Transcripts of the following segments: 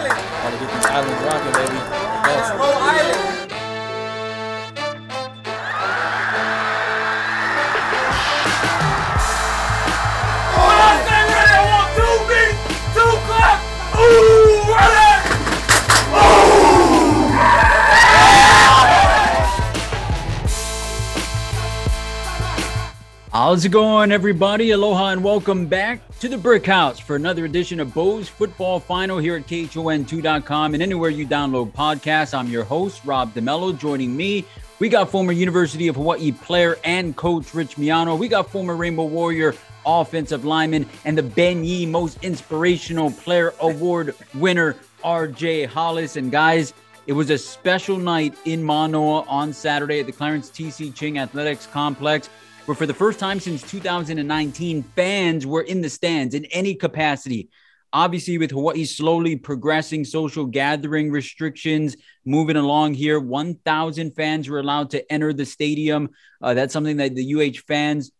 Island. Gotta get these islands rocking, baby. Yes. Rhode Island. How's it going, everybody? Aloha and welcome back to the Brick House for another edition of Bo's Football Final here at KHON2.com and anywhere you download podcasts. I'm your host, Rob DeMello. Joining me, we got former University of Hawaii player and coach Rich Miano. We got former Rainbow Warrior offensive lineman and the Ben Yee Most Inspirational Player Award winner, RJ Hollis. And guys, it was a special night in Manoa on Saturday at the Clarence TC Ching Athletics Complex where for the first time since 2019, fans were in the stands in any capacity. Obviously, with Hawaii slowly progressing social gathering restrictions, moving along here, 1,000 fans were allowed to enter the stadium. Uh, that's something that the UH fans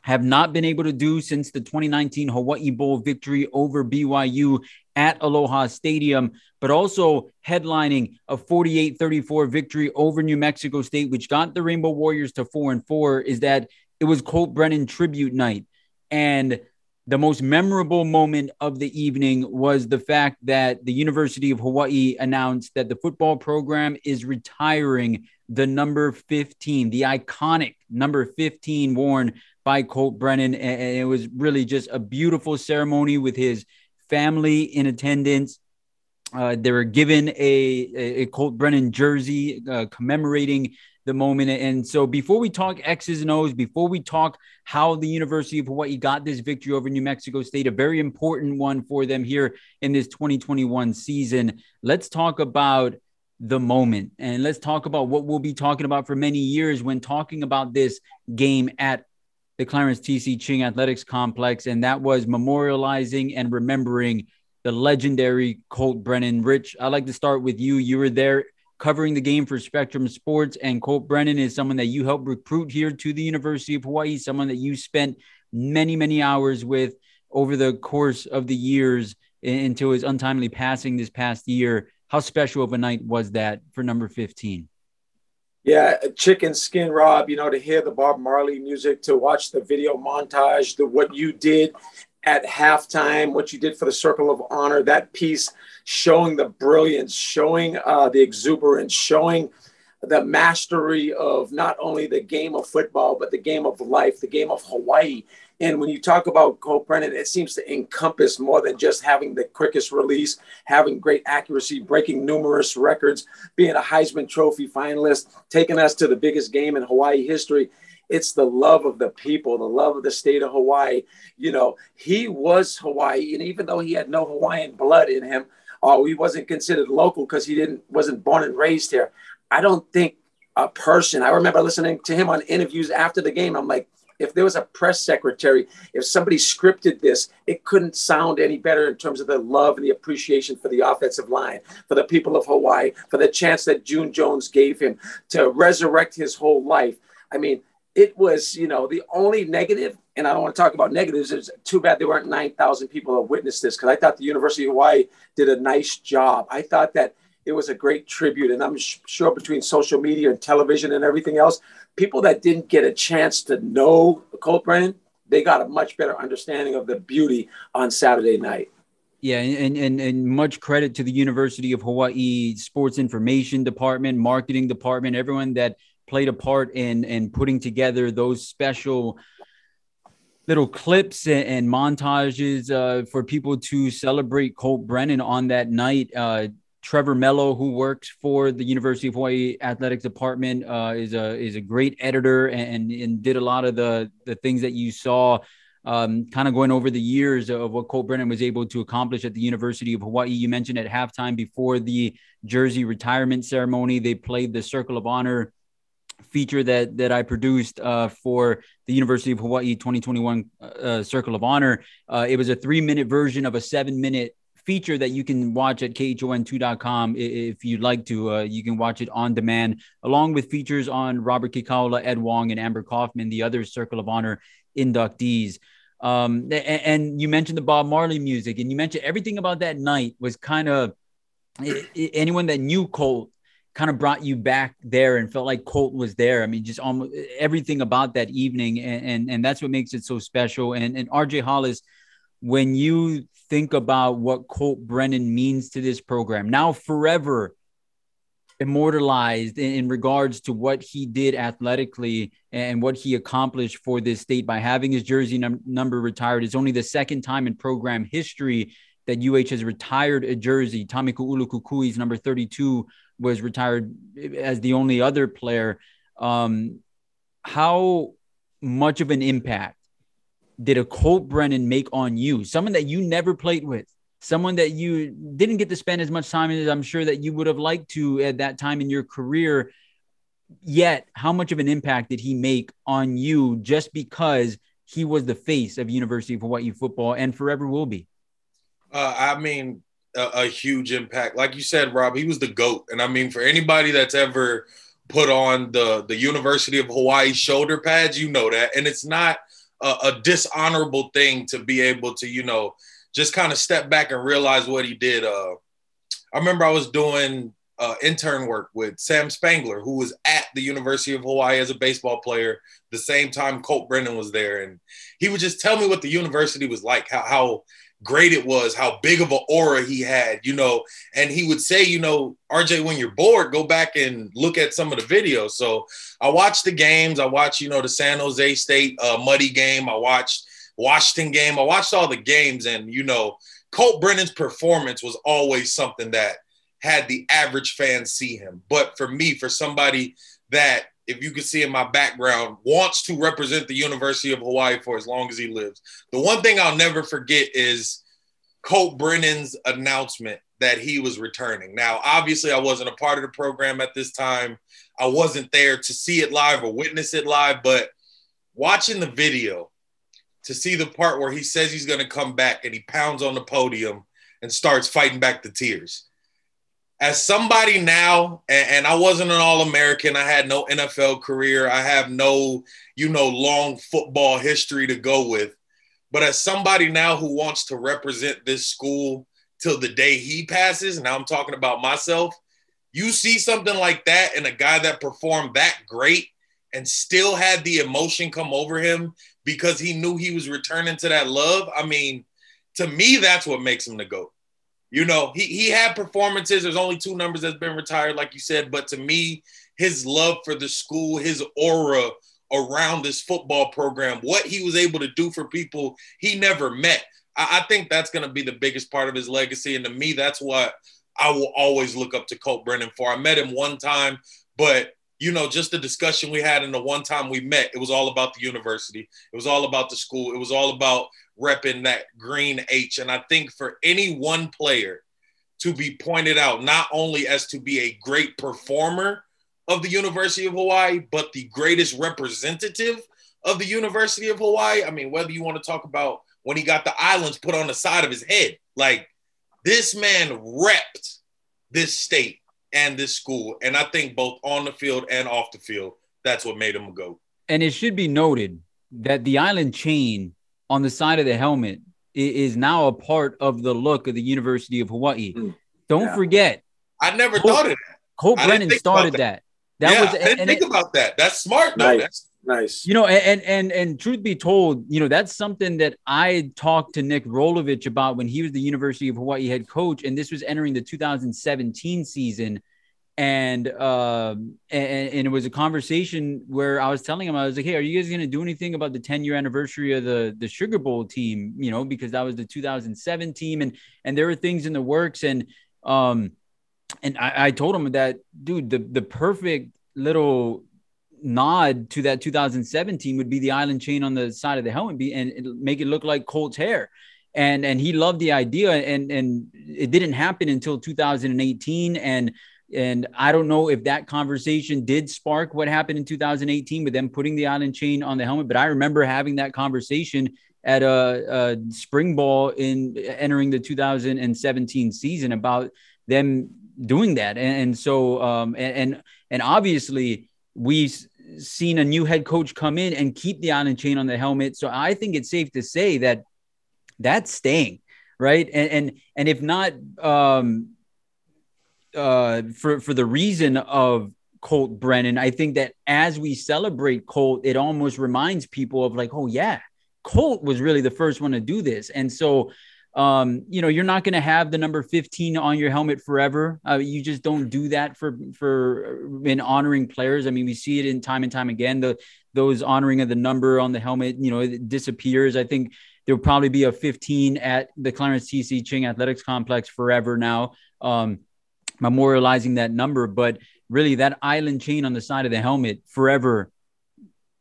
have not been able to do since the 2019 Hawaii Bowl victory over BYU at Aloha Stadium, but also headlining a 48 34 victory over New Mexico State, which got the Rainbow Warriors to four and four, is that it was Colt Brennan tribute night. And the most memorable moment of the evening was the fact that the University of Hawaii announced that the football program is retiring the number 15, the iconic number 15 worn by Colt Brennan. And it was really just a beautiful ceremony with his family in attendance. Uh, they were given a, a, Colt Brennan jersey uh, commemorating the moment. And so, before we talk X's and O's, before we talk how the University of Hawaii got this victory over New Mexico State, a very important one for them here in this 2021 season, let's talk about the moment. And let's talk about what we'll be talking about for many years when talking about this game at the Clarence TC Ching Athletics Complex. And that was memorializing and remembering the legendary Colt Brennan. Rich, I'd like to start with you. You were there covering the game for Spectrum Sports, and Colt Brennan is someone that you helped recruit here to the University of Hawaii, someone that you spent many, many hours with over the course of the years until his untimely passing this past year. How special of a night was that for number 15? Yeah, chicken skin, Rob. You know, to hear the Bob Marley music, to watch the video montage, the what you did at halftime, what you did for the Circle of Honor, that piece showing the brilliance, showing uh, the exuberance, showing the mastery of not only the game of football, but the game of life, the game of Hawaii. And when you talk about Colt Brennan, it seems to encompass more than just having the quickest release, having great accuracy, breaking numerous records, being a Heisman Trophy finalist, taking us to the biggest game in Hawaii history. It's the love of the people, the love of the state of Hawaii. You know, he was Hawaii, and even though he had no Hawaiian blood in him, oh, he wasn't considered local because he didn't wasn't born and raised here. I don't think a person. I remember listening to him on interviews after the game. I'm like, if there was a press secretary, if somebody scripted this, it couldn't sound any better in terms of the love and the appreciation for the offensive line, for the people of Hawaii, for the chance that June Jones gave him to resurrect his whole life. I mean, it was, you know, the only negative, and I don't want to talk about negatives. It's too bad there weren't 9,000 people that witnessed this because I thought the University of Hawaii did a nice job. I thought that it was a great tribute. And I'm sure between social media and television and everything else, people that didn't get a chance to know Colt Brennan, they got a much better understanding of the beauty on Saturday night. Yeah, and, and and much credit to the University of Hawaii Sports Information Department, Marketing Department, everyone that played a part in in putting together those special little clips and, and montages uh, for people to celebrate Colt Brennan on that night. Uh, Trevor Mello, who works for the University of Hawaii Athletics Department, uh, is a is a great editor and, and did a lot of the the things that you saw. Um, kind of going over the years of what Colt Brennan was able to accomplish at the University of Hawaii. You mentioned at halftime before the jersey retirement ceremony, they played the Circle of Honor feature that that I produced uh, for the University of Hawaii 2021 uh, Circle of Honor. Uh, it was a three minute version of a seven minute feature that you can watch at khon2.com if you'd like to. Uh, you can watch it on demand, along with features on Robert Kekaula, Ed Wong, and Amber Kaufman, the other Circle of Honor inductees. Um, and, and you mentioned the Bob Marley music, and you mentioned everything about that night was kind of anyone that knew Colt kind of brought you back there and felt like Colt was there. I mean, just almost everything about that evening, and and, and that's what makes it so special. And and RJ Hollis, when you think about what Colt Brennan means to this program, now forever immortalized in, in regards to what he did athletically and what he accomplished for this state by having his jersey num- number retired. It's only the second time in program history that UH has retired a jersey. Tommy Kaulukukui's number 32 was retired as the only other player. Um, how much of an impact did a Colt Brennan make on you? Someone that you never played with, someone that you didn't get to spend as much time as I'm sure that you would have liked to at that time in your career. Yet, how much of an impact did he make on you just because he was the face of University of Hawaii football and forever will be? Uh, I mean, a, a, huge impact. Like you said, Rob, he was the GOAT. And I mean, for anybody that's ever put on the, the University of Hawaii shoulder pads, you know that. And it's not a, a dishonorable thing to be able to, you know, just kind of step back and realize what he did. Uh, I remember I was doing uh, intern work with Sam Spangler, who was at the University of Hawaii as a baseball player the same time Colt Brennan was there. And he would just tell me what the university was like, how, how great it was, how big of an aura he had, you know. And he would say, you know, RJ, when you're bored, go back and look at some of the videos. So I watched the games. I watched, you know, the San Jose State uh, muddy game. I watched Washington game. I watched all the games, and you know, Colt Brennan's performance was always something that had the average fan see him. But for me, for somebody that if you can see in my background, wants to represent the University of Hawaii for as long as he lives. The one thing I'll never forget is Colt Brennan's announcement that he was returning. Now, obviously, I wasn't a part of the program at this time. I wasn't there to see it live or witness it live, but watching the video to see the part where he says he's going to come back and he pounds on the podium and starts fighting back the tears as somebody now, and, and, I wasn't an All American, I had no NFL career, I have no, you know, long football history to go with. But as somebody now who wants to represent this school till the day he passes, now I'm talking about myself, you see something like that and a guy that performed that great and still had the emotion come over him because he knew he was returning to that love. I mean, to me, that's what makes him the GOAT. You know, he, he had performances. There's only two numbers that's been retired, like you said. But to me, his love for the school, his aura around this football program, what he was able to do for people he never met. I, I think that's going to be the biggest part of his legacy. And to me, that's what I will always look up to Colt Brennan for. I met him one time, but you know, just the discussion we had in the one time we met, it was all about the university. It was all about the school. It was all about repping that green H. And I think for any one player to be pointed out, not only as to be a great performer of the University of Hawaii, but the greatest representative of the University of Hawaii. I mean, whether you want to talk about when he got the islands put on the side of his head, like this man repped this state and this school. And I think both on the field and off the field, that's what made him a GOAT. And it should be noted that the island chain on the side of the helmet is now a part of the look of the University of Hawaii. Mm. Don't yeah. forget. I never Colt, thought of that. Colt Brennan started that. that. That, yeah, was I didn't think it, about that. That's smart though. Nice. That's, nice. You know, and and and truth be told, you know, that's something that I talked to Nick Rolovich about when he was the University of Hawaii head coach, and this was entering the 2017 season and um and, and, it was a conversation where I was telling him I was like, hey, are you guys gonna do anything about the 10 year anniversary of the the Sugar Bowl team? You know, because that was the 2007 team, and and there were things in the works, and um and I, I told him that dude, the the perfect little nod to that 2017 would be the island chain on the side of the helmet be and make it look like Colt's hair and and he loved the idea and and it didn't happen until 2018 and and I don't know if that conversation did spark what happened in 2018 with them putting the island chain on the helmet, but I remember having that conversation at a, a spring ball in entering the 2017 season about them doing that. And, and so, um, and, and, and obviously we've seen a new head coach come in and keep the island chain on the helmet. So I think it's safe to say that that's staying right. And, and, and if not, um, uh, for for the reason of Colt Brennan. I think that as we celebrate Colt, it almost reminds people of like, oh yeah, Colt was really the first one to do this, and so um, you know, you're not going to have the number 15 on your helmet forever. Uh, you just don't do that for for in honoring players. I mean, we see it in time and time again. The those honoring of the number on the helmet, you know, it disappears. I think there'll probably be a 15 at the Clarence TC Ching Athletics Complex forever now, um, memorializing that number. But really, that island chain on the side of the helmet forever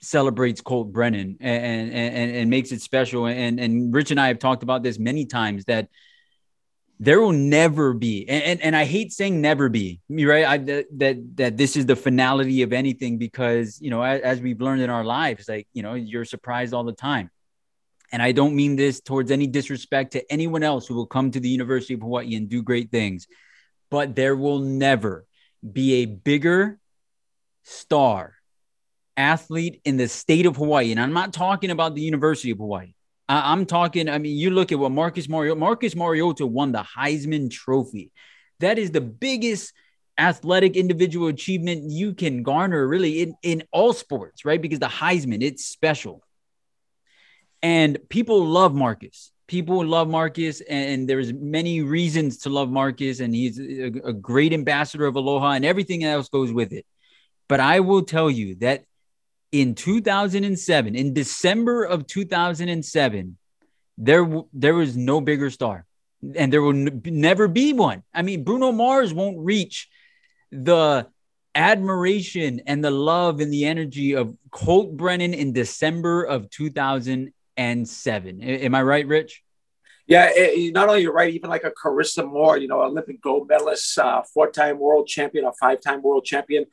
celebrates Colt Brennan and, and, and makes it special. And, and Rich and I have talked about this many times that there will never be, and, and, and I hate saying never be, right? I, that, that, this is the finality of anything because, you know, as, as we've learned in our lives, like, you know, you're surprised all the time. And I don't mean this towards any disrespect to anyone else who will come to the University of Hawaii and do great things, but there will never be a bigger star athlete in the state of Hawaii, and I'm not talking about the University of Hawaii. I, am talking, I mean, you look at what Marcus Mariota, Marcus Mariota won the Heisman Trophy. That is the biggest athletic individual achievement you can garner really in, in all sports, right? Because the Heisman, it's special. And people love Marcus. People love Marcus, and there's many reasons to love Marcus, and he's a, great ambassador of Aloha, and everything else goes with it. But I will tell you that in 2007, in December of 2007, there there was no bigger star, and there will n- never be one. I mean, Bruno Mars won't reach the admiration and the love and the energy of Colt Brennan in December of 2007. Am I right, Rich? Yeah, it, not only you're right, even like a Carissa Moore, you know, Olympic gold medalist, uh, four-time world champion, a five-time world champion.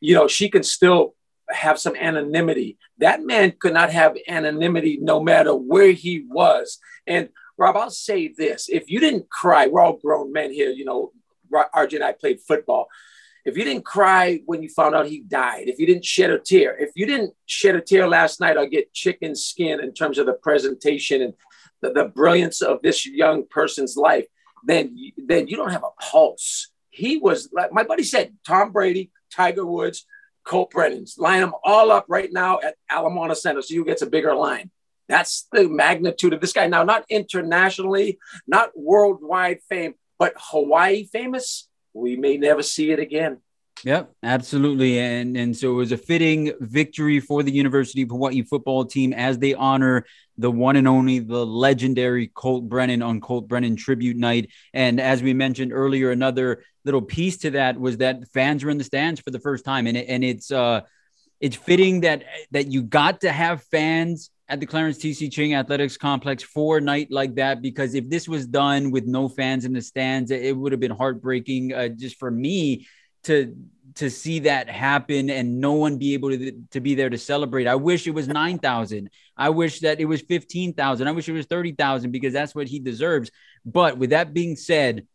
You know, she can still have some anonymity. That man could not have anonymity no matter where he was. And Rob, I'll say this if you didn't cry, we're all grown men here, you know, RJ and I played football. If you didn't cry when you found out he died, if you didn't shed a tear, if you didn't shed a tear last night or get chicken skin in terms of the presentation and the, the brilliance of this young person's life, then, then you don't have a pulse. He was like my buddy said, Tom Brady, Tiger Woods, Colt Brennan's. Line them all up right now at Ala Moana Center so you get a bigger line. That's the magnitude of this guy. Now, not internationally, not worldwide fame, but Hawaii famous. We may never see it again. Yep, absolutely. And and so it was a fitting victory for the University of Hawaii football team as they honor the one and only the legendary Colt Brennan on Colt Brennan tribute night. And as we mentioned earlier, another little piece to that was that fans were in the stands for the first time. And it, and it's uh it's fitting that that you got to have fans at the Clarence TC Ching Athletics Complex for a night like that because if this was done with no fans in the stands, it would have been heartbreaking uh, just for me to to see that happen and no one be able to, to be there to celebrate. I wish it was 9,000. I wish that it was 15,000. I wish it was 30,000 because that's what he deserves. But with that being said,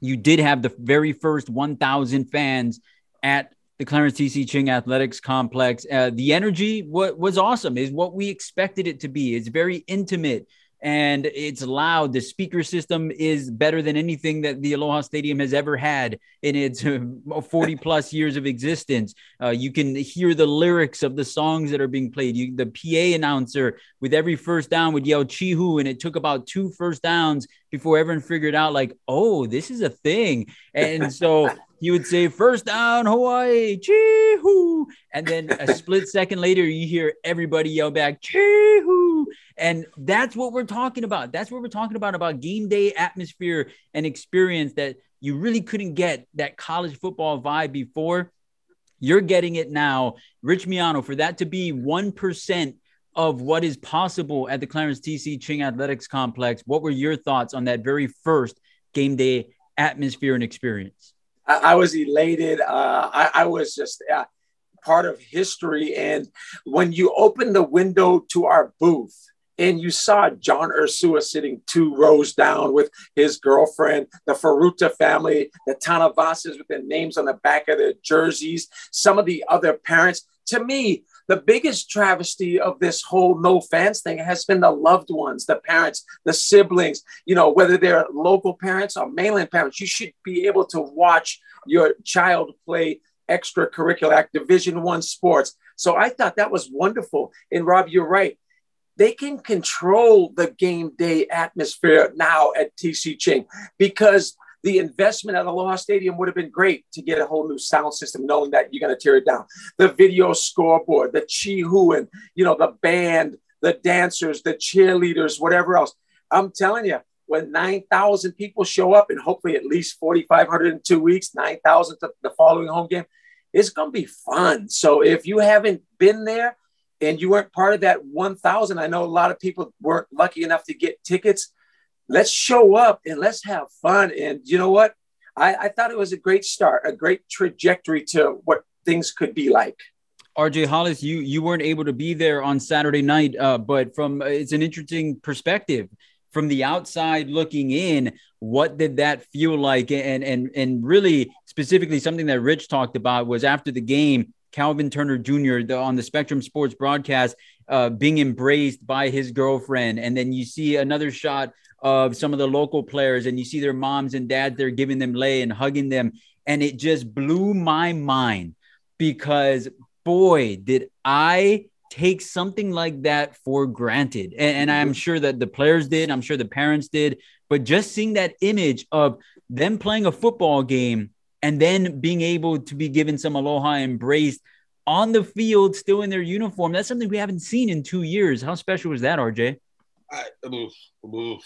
you did have the very first 1,000 fans at the Clarence TC Ching Athletics Complex. Uh, the energy what was awesome is what we expected it to be. It's very intimate and it's loud. The speaker system is better than anything that the Aloha Stadium has ever had in its 40 plus years of existence. Uh, you can hear the lyrics of the songs that are being played. You, the PA announcer with every first down would yell Chihu, and it took about two first downs before everyone figured out, like, oh, this is a thing. And so he would say, first down, Hawaii, Chihu. And then a split second later, you hear everybody yell back, Chihu. And that's what we're talking about. That's what we're talking about, about game day atmosphere and experience that you really couldn't get that college football vibe before. You're getting it now. Rich Miano, for that to be 1% of what is possible at the Clarence TC Ching Athletics Complex, what were your thoughts on that very first game day atmosphere and experience? I, I was elated. Uh, I, I, was just uh, part of history. And when you opened the window to our booth, and you saw John Ursua sitting two rows down with his girlfriend, the Faruta family, the Tanavasas with their names on the back of their jerseys, some of the other parents. To me, the biggest travesty of this whole no fans thing has been the loved ones, the parents, the siblings, you know, whether they're local parents or mainland parents, you should be able to watch your child play extracurricular act division one sports. So I thought that was wonderful. And Rob, you're right. They can control the game day atmosphere now at TC Ching because the investment at Aloha Stadium would have been great to get a whole new sound system, knowing that you're going to tear it down. The video scoreboard, the chi hu, and you know the band, the dancers, the cheerleaders, whatever else. I'm telling you, when 9,000 people show up, and hopefully at least 4,500 in two weeks, 9,000 the following home game, it's going to be fun. So if you haven't been there and you weren't part of that 1,000, I know a lot of people weren't lucky enough to get tickets. Let's show up and let's have fun. And you know what? I, I thought it was a great start, a great trajectory to what things could be like. RJ Hollis, you you weren't able to be there on Saturday night, uh, but from it's an interesting perspective from the outside looking in. What did that feel like? And and and really specifically something that Rich talked about was after the game, Calvin Turner Jr. The, on the Spectrum Sports broadcast uh, being embraced by his girlfriend, and then you see another shot of some of the local players, and you see their moms and dads there giving them lei and hugging them, and it just blew my mind because boy, did I take something like that for granted. And, and, I'm mm-hmm. sure that the players did, I'm sure the parents did, but just seeing that image of them playing a football game and then being able to be given some aloha embrace on the field, still in their uniform, that's something we haven't seen in two years. How special was that, RJ? I, oof, oof.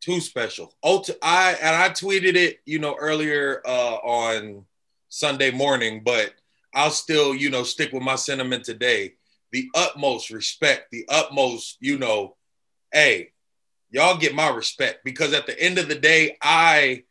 Too special. I and I tweeted it, you know, earlier uh, on Sunday morning, but I'll still, you know, stick with my sentiment today. The utmost respect, the utmost, you know, hey, y'all get my respect because at the end of the day, I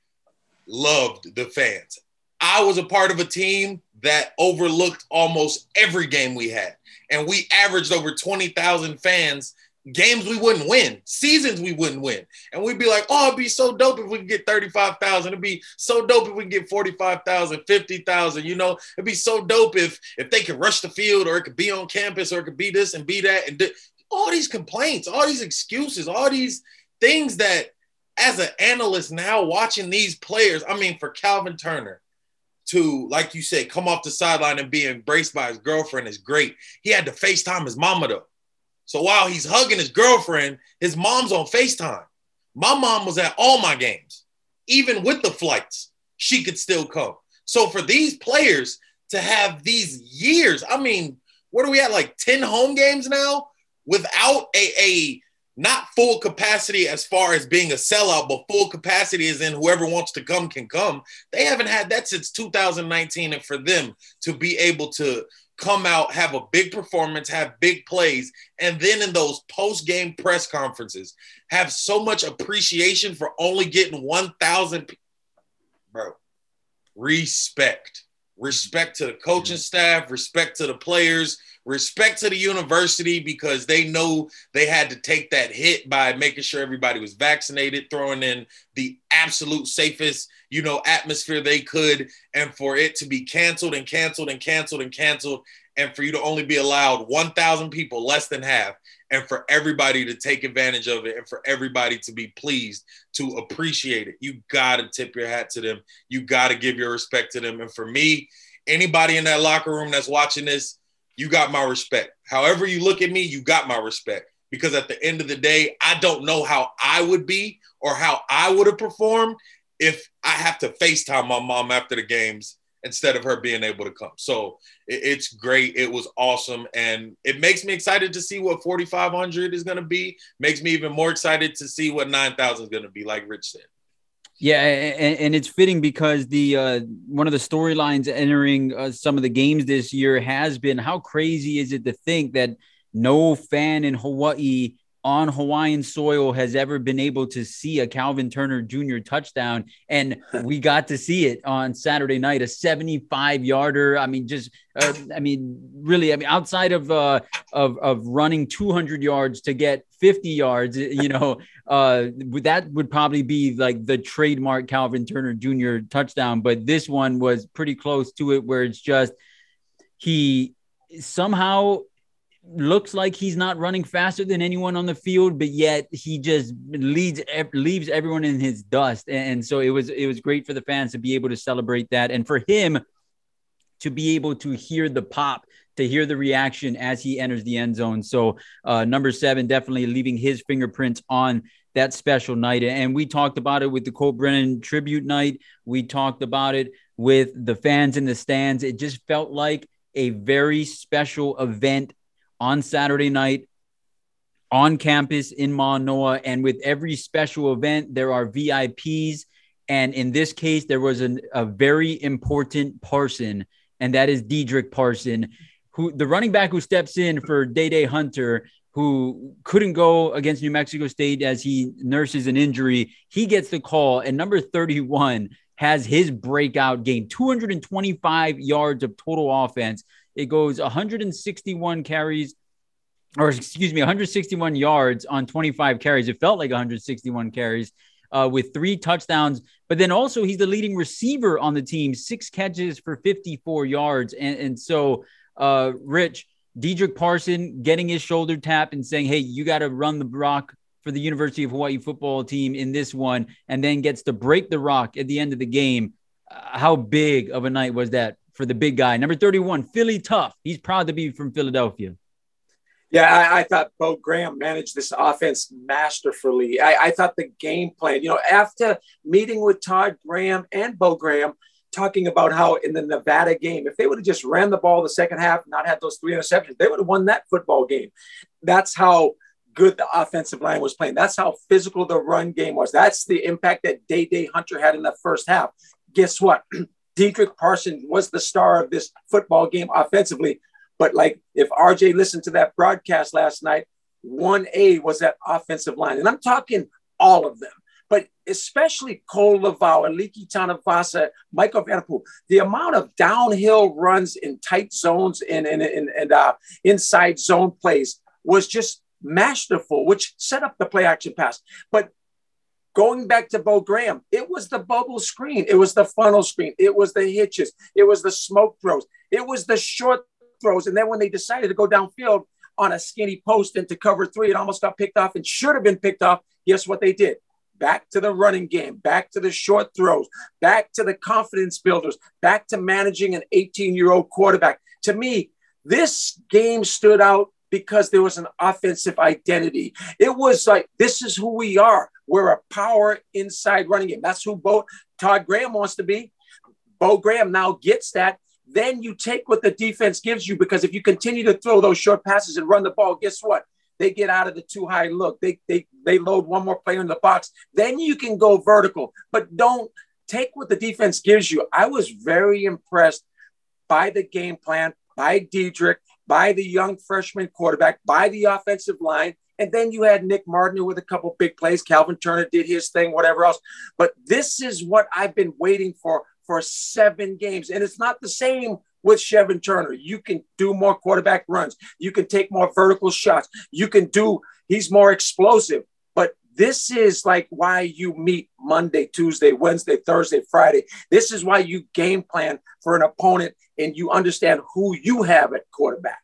loved the fans. I was a part of a team that overlooked almost every game we had. And we averaged over 20,000 fans games we wouldn't win, seasons we wouldn't win. And we'd be like, oh, it'd be so dope if we could get 35,000. It'd be so dope if we could get 45,000, 50,000. You know, it'd be so dope if if they could rush the field or it could be on campus or it could be this and be that. And all these complaints, all these excuses, all these things that as an analyst now watching these players, I mean, for Calvin Turner to, like you said, come off the sideline and be embraced by his girlfriend is great. He had to FaceTime his mama though. So while he's hugging his girlfriend, his mom's on FaceTime. My mom was at all my games, even with the flights, she could still come. So for these players to have these years, I mean, what are we at? Like 10 home games now without a, a not full capacity as far as being a sellout, but full capacity as in whoever wants to come can come. They haven't had that since 2019. And for them to be able to come out, have a big performance, have big plays, and then in those post game press conferences, have so much appreciation for only getting 1,000. Bro, respect. Respect to the coaching staff, respect to the players, respect to the university because they know they had to take that hit by making sure everybody was vaccinated, throwing in the absolute safest, you know, atmosphere they could, and for it to be canceled and canceled and canceled and canceled, and for you to only be allowed 1,000 people, less than half, and for everybody to take advantage of it, and for everybody to be pleased to appreciate it. You got to tip your hat to them. You got to give your respect to them. And for me, anybody in that locker room that's watching this, you got my respect. However, you look at me, you got my respect. Because at the end of the day, I don't know how I would be or how I would have performed if I have to FaceTime my mom after the games instead of her being able to come. So it's great. It was awesome. And it makes me excited to see what 4,500 is going to be. Makes me even more excited to see what 9,000 is going to be, like Rich said. Yeah, and, and, it's fitting because the uh, one of the storylines entering uh, some of the games this year has been how crazy is it to think that no fan in Hawaii on Hawaiian soil has ever been able to see a Calvin Turner Jr. touchdown. And we got to see it on Saturday night, a 75 yarder. I mean, just, uh, I mean, really, I mean, outside of, uh, of, of running 200 yards to get 50 yards, you know, uh, that would probably be like the trademark Calvin Turner Jr. touchdown. But this one was pretty close to it, where it's just, he somehow looks like he's not running faster than anyone on the field, but yet he just leads leaves everyone in his dust. And so it was it was great for the fans to be able to celebrate that, and for him to be able to hear the pop, to hear the reaction as he enters the end zone. So uh, number seven definitely leaving his fingerprints on that special night. And we talked about it with the Colt Brennan tribute night. We talked about it with the fans in the stands. It just felt like a very special event on Saturday night on campus in Manoa. And with every special event, there are VIPs. And in this case, there was an, a very important person, and that is Dedrick Parson, who the running back who steps in for Dae Dae Hunter, who couldn't go against New Mexico State as he nurses an injury. He gets the call, and number 31 has his breakout game 225 yards of total offense. It goes 161 carries, or excuse me, 161 yards on 25 carries. It felt like 161 carries uh, with three touchdowns. But then also, he's the leading receiver on the team, six catches for 54 yards. And, and so, uh, Rich, Dedrick Parson getting his shoulder tap and saying, hey, you got to run the rock for the University of Hawaii football team in this one, and then gets to break the rock at the end of the game. Uh, how big of a night was that for the big guy. Number 31, Philly Tough. He's proud to be from Philadelphia. Yeah, I, I, thought Bo Graham managed this offense masterfully. I, I, thought the game plan, you know, after meeting with Todd Graham and Bo Graham, talking about how in the Nevada game, if they would have just ran the ball the second half, not had those three interceptions, they would have won that football game. That's how good the offensive line was playing. That's how physical the run game was. That's the impact that Dae Dae Hunter had in the first half. Guess what? Dedrick Parson was the star of this football game offensively. But like if RJ listened to that broadcast last night, 1A was that offensive line. And I'm talking all of them, but especially Kohl Levao, Aliki Tanavasa, Michael Vanterpool, the amount of downhill runs in tight zones and, and, and, and uh, inside zone plays was just masterful, which set up the play action pass. But Going back to Bo Graham, it was the bubble screen, it was the funnel screen, it was the hitches, it was the smoke throws, it was the short throws. And then when they decided to go downfield on a skinny post into cover three, it almost got picked off and should have been picked off. Guess what they did? Back to the running game, back to the short throws, back to the confidence builders, back to managing an 18 year old quarterback. To me, this game stood out because there was an offensive identity. It was like, this is who we are. We're a power inside running game. That's who Bo, Todd Graham wants to be. Bo Graham now gets that. Then you take what the defense gives you because if you continue to throw those short passes and run the ball, guess what? They get out of the two high look. They, they, they load one more player in the box. Then you can go vertical, but don't take what the defense gives you. I was very impressed by the game plan, by Dedrick, by the young freshman quarterback, by the offensive line. And then you had Nick Mardner with a couple big plays. Calvin Turner did his thing, whatever else. But this is what I've been waiting for for seven games. And it's not the same with Chevin Turner. You can do more quarterback runs. You can take more vertical shots. You can do, he's more explosive. But this is like why you meet Monday, Tuesday, Wednesday, Thursday, Friday. This is why you game plan for an opponent and you understand who you have at quarterback.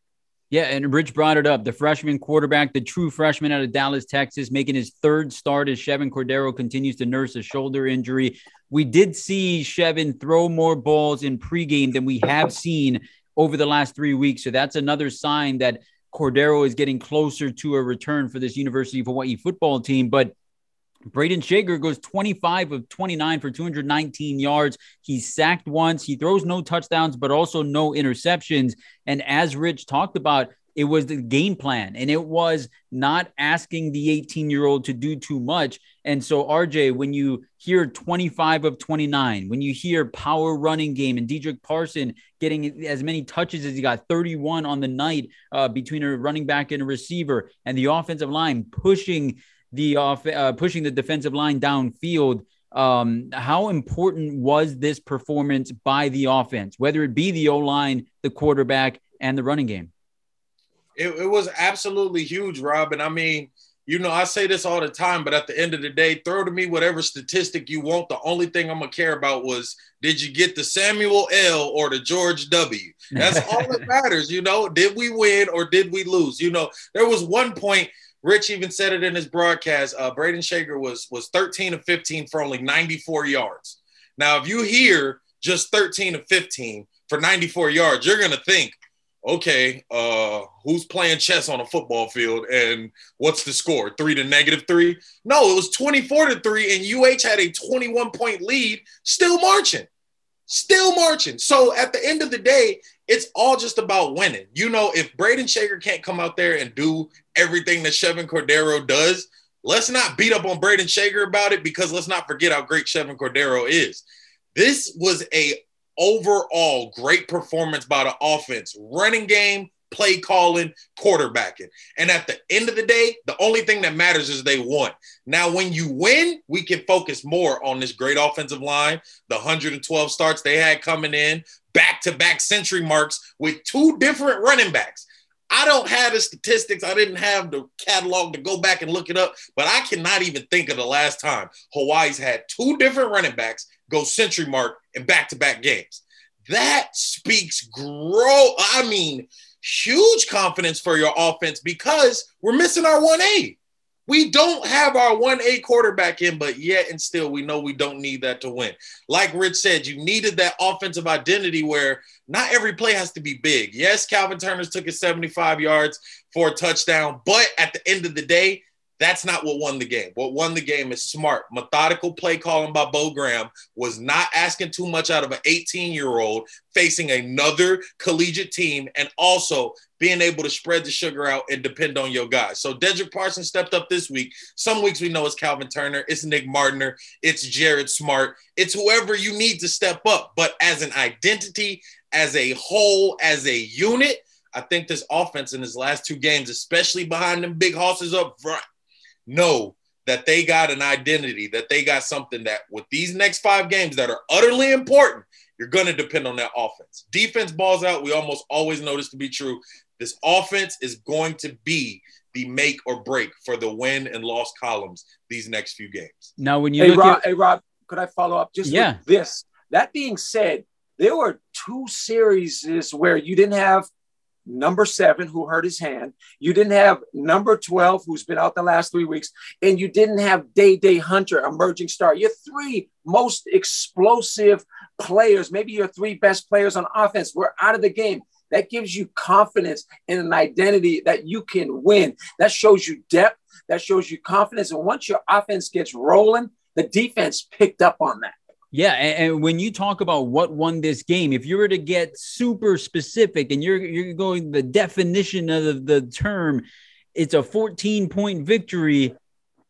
Yeah, and Rich brought it up. The freshman quarterback, the true freshman out of Dallas, Texas, making his third start as Chevan Cordeiro continues to nurse a shoulder injury. We did see Chevan throw more balls in pregame than we have seen over the last three weeks. So that's another sign that Cordeiro is getting closer to a return for this University of Hawaii football team. But Brayden Schager goes 25 of 29 for 219 yards. He's sacked once. He throws no touchdowns, but also no interceptions. And as Rich talked about, it was the game plan and it was not asking the 18 year old to do too much. And so, RJ, when you hear 25 of 29, when you hear power running game and Dedrick Parson getting as many touches as he got 31 on the night uh, between a running back and a receiver, and the offensive line pushing the off uh, pushing the defensive line downfield. Um, how important was this performance by the offense, whether it be the O line, the quarterback, and the running game? It, it was absolutely huge, Rob. And I mean, you know, I say this all the time, but at the end of the day, throw to me whatever statistic you want. The only thing I'm gonna care about was did you get the Samuel L or the George W? That's all that matters, you know. Did we win or did we lose? You know, there was one point. Rich even said it in his broadcast. Uh, Brayden Schager was was 13 of 15 for only 94 yards. Now, if you hear just 13 of 15 for 94 yards, you're gonna think, okay, uh, who's playing chess on a football field and what's the score? Three to negative three? No, it was 24 to three, and UH had a 21 point lead, still marching, still marching. So at the end of the day, it's all just about winning. You know, if Brayden Schager can't come out there and do everything that Chevan Cordeiro does, let's not beat up on Brayden Schager about it because let's not forget how great Chevan Cordeiro is. This was a overall great performance by the offense, running game, play calling, quarterbacking. And at the end of the day, the only thing that matters is they won. Now, when you win, we can focus more on this great offensive line, the 112 starts they had coming in, back to back century marks with two different running backs. I don't have the statistics. I didn't have the catalog to go back and look it up, but I cannot even think of the last time Hawaii's had two different running backs go century mark in back to back games. That speaks grow. I mean, huge confidence for your offense because we're missing our 1A. We don't have our 1A quarterback in, but yet and still, we know we don't need that to win. Like Rich said, you needed that offensive identity where not every play has to be big. Yes, Calvin Turner's took it 75 yards for a touchdown, but at the end of the day, that's not what won the game. What won the game is smart, methodical play calling by Bo Graham was not asking too much out of an 18 year old facing another collegiate team and also being able to spread the sugar out and depend on your guys. So Dedrick Parsons stepped up this week. Some weeks we know it's Calvin Turner, it's Nick Mardner, it's Jared Smart, it's whoever you need to step up. But as an identity, as a whole, as a unit, I think this offense in his last two games, especially behind them big horses up front, know that they got an identity, that they got something that with these next five games that are utterly important, you're going to depend on that offense. Defense balls out. We almost always know this to be true. This offense is going to be the make or break for the win and loss columns these next few games. Now, when you hey look Rob, at hey Rob, could I follow up just Yeah. with this? That being said, there were two series where you didn't have number seven who hurt his hand, you didn't have number 12 who's been out the last three weeks, and you didn't have Dae Dae Hunter, emerging star. Your three most explosive players, maybe your three best players on offense, were out of the game. That gives you confidence in an identity that you can win. That shows you depth. That shows you confidence. And once your offense gets rolling, the defense picked up on that. Yeah, and, when you talk about what won this game, if you were to get super specific and you're you're going the definition of the, the term, it's a 14 point victory,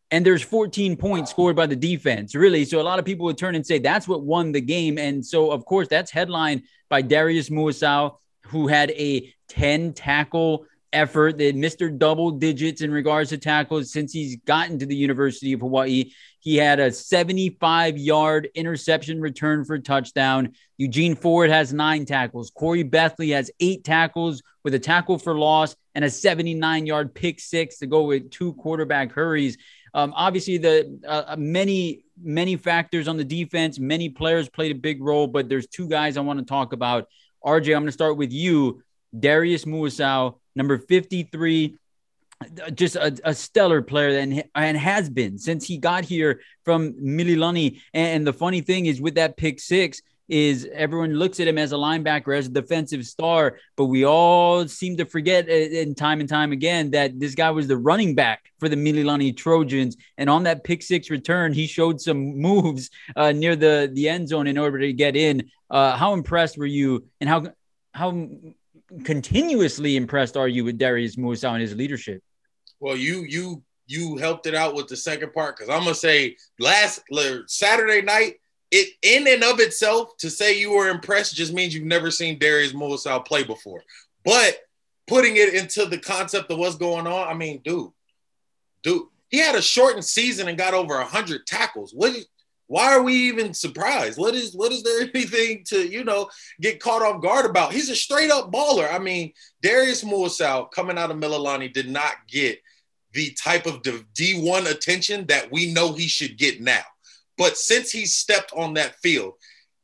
and there's 14 points scored by the defense, really. So a lot of people would turn and say that's what won the game, and so of course that's headlined by Darius Muasau, who had a 10 tackle effort that Mr. Double digits in regards to tackles since he's gotten to the University of Hawaii. He had a 75 yard interception return for touchdown. Eugene Ford has nine tackles. Khoury Bethley has eight tackles with a tackle for loss and a 79 yard pick six to go with two quarterback hurries. Um, obviously, the uh, many many factors on the defense, many players played a big role, but there's two guys I want to talk about. RJ, I'm going to start with you. Darius Muasau, number 53, just a, a, stellar player and, and has been since he got here from Mililani. And, and the funny thing is with that pick six is everyone looks at him as a linebacker, as a defensive star, but we all seem to forget in time and time again that this guy was the running back for the Mililani Trojans. And on that pick six return, he showed some moves uh, near the, the end zone in order to get in. Uh, how impressed were you and how, how continuously impressed are you with Darius Muasau and his leadership? Well, you you you helped it out with the second part because I'm gonna say last Saturday night, it in and of itself to say you were impressed just means you've never seen Darius Muasau play before. But putting it into the concept of what's going on, I mean, dude, dude, he had a shortened season and got over hundred tackles. What? Why are we even surprised? What is what is there anything to you know get caught off guard about? He's a straight up baller. I mean, Darius Muasau coming out of Mililani did not get the type of D1 attention that we know he should get now. But since he stepped on that field,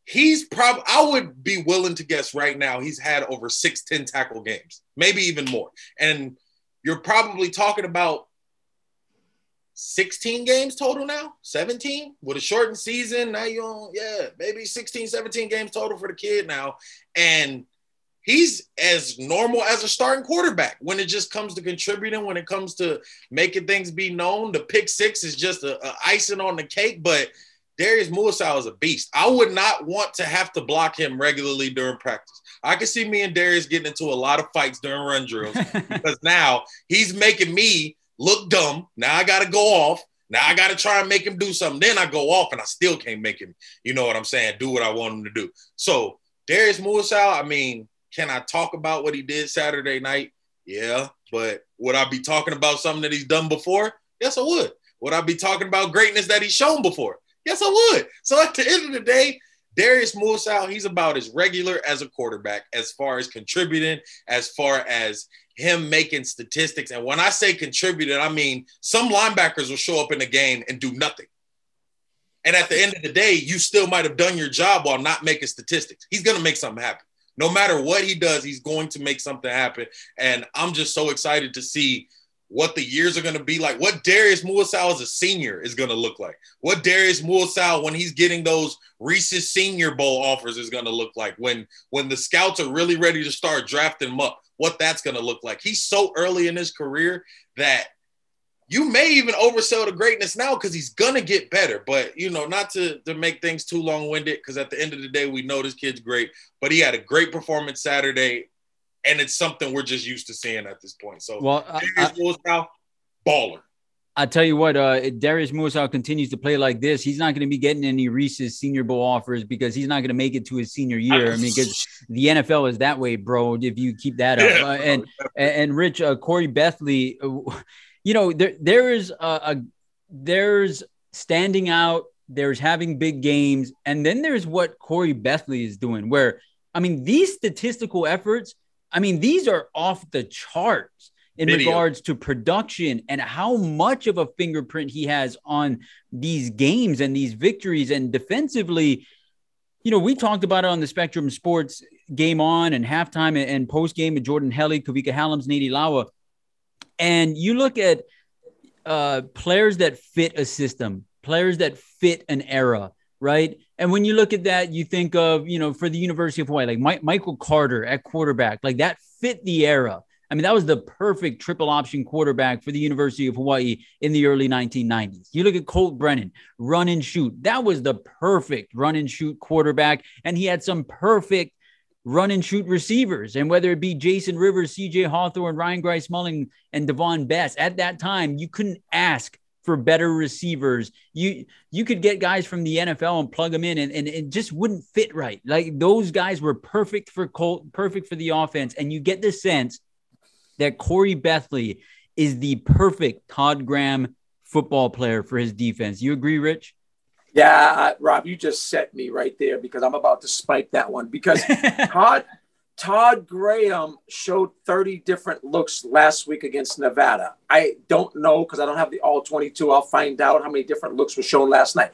he's probably, I would be willing to guess right now, he's had over six, 10 tackle games, maybe even more. And you're probably talking about 16 games total now, 17 with a shortened season. Now you on, yeah, maybe 16, 17 games total for the kid now. And he's as normal as a starting quarterback when it just comes to contributing, when it comes to making things be known. The pick six is just a, a icing on the cake, but Darius Muasau is a beast. I would not want to have to block him regularly during practice. I can see me and Darius getting into a lot of fights during run drills because now he's making me look dumb. Now I got to go off. Now I got to try and make him do something. Then I go off and I still can't make him, you know what I'm saying, do what I want him to do. So Darius Muasau, I mean, can I talk about what he did Saturday night? Yeah. But would I be talking about something that he's done before? Yes, I would. Would I be talking about greatness that he's shown before? Yes, I would. So at the end of the day, Darius Muasau, he's about as regular as a quarterback as far as contributing, as far as him making statistics. And when I say contributing, I mean some linebackers will show up in the game and do nothing. And at the end of the day, you still might have done your job while not making statistics. He's going to make something happen. No matter what he does, he's going to make something happen. And I'm just so excited to see what the years are going to be like, what Darius Muasau as a senior is going to look like, what Darius Muasau when he's getting those Reese's Senior Bowl offers is going to look like, when when the scouts are really ready to start drafting him up, what that's going to look like. He's so early in his career that you may even oversell the greatness now because he's gonna get better. But you know, not to to make things too long winded, because at the end of the day, we know this kid's great. But he had a great performance Saturday, and it's something we're just used to seeing at this point. So, well, Darius Muasau, baller. I tell you what, uh, Darius Muasau continues to play like this. He's not going to be getting any Reese's Senior Bowl offers because he's not going to make it to his senior year. I mean, because the NFL is that way, bro. If you keep that up, yeah, uh, and, and Rich uh, Khoury Bethley, uh, you know, there there is a, a there's standing out. There's having big games, and then there's what Khoury Bethley is doing. Where I mean, these statistical efforts I mean, these are off the charts in Video. regards to production and how much of a fingerprint he has on these games and these victories and defensively. You know, we talked about it on the Spectrum Sports game on and halftime and, post game with Jordan Helly, Kavika Hallams, Nady Lawa. And you look at uh, players that fit a system, players that fit an era, right? And when you look at that, you think of, you know, for the University of Hawaii, like Michael Carter at quarterback, like that fit the era. I mean, that was the perfect triple option quarterback for the University of Hawaii in the early 1990s. You look at Colt Brennan, run and shoot. That was the perfect run and shoot quarterback. And he had some perfect run and shoot receivers. And whether it be Jason Rivers, CJ Hawthorne, Ryan Grice-Mullen, and Davone Bess, at that time, you couldn't ask for better receivers. You you could get guys from the NFL and plug them in and, and it just wouldn't fit right. Like those guys were perfect for Colt, perfect for the offense. And you get the sense that Khoury Bethley is the perfect Todd Graham football player for his defense. You agree, Rich? Yeah, Rob, you just set me right there because I'm about to spike that one because Todd Todd Graham showed 30 different looks last week against Nevada. I don't know because I don't have the all 22. I'll find out how many different looks were shown last night.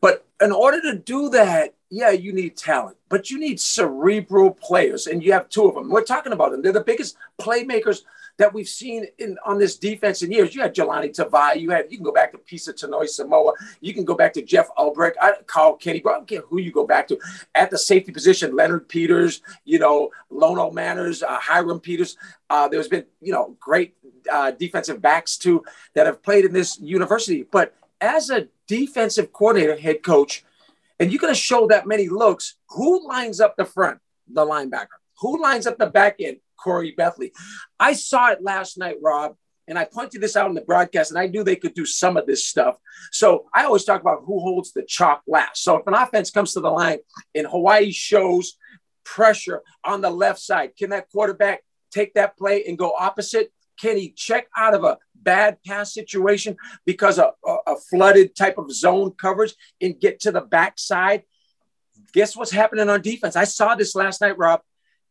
But in order to do that, yeah, you need talent, but you need cerebral players, and you have two of them. We're talking about them. They're the biggest playmakers that we've seen in on this defense in years. You had Jahlani Tavai, you had you can go back to Pisa Tinoisamoa, you can go back to Jeff Ulbrich, I, Carl Kenny, bro. I don't care who you go back to. At the safety position, Leonard Peters, you know, Lono Manners, uh, Hiram Peters. Uh, there's been, you know, great uh, defensive backs too that have played in this university. But as a defensive coordinator, head coach, and you're going to show that many looks, who lines up the front? The linebacker. Who lines up the back end? Khoury Bethley. I saw it last night, Rob, and I pointed this out in the broadcast, and I knew they could do some of this stuff. So I always talk about who holds the chalk last. So if an offense comes to the line and Hawaii shows pressure on the left side, can that quarterback take that play and go opposite? Can he check out of a bad pass situation because of a, a flooded type of zone coverage and get to the backside? Guess what's happening on defense? I saw this last night, Rob.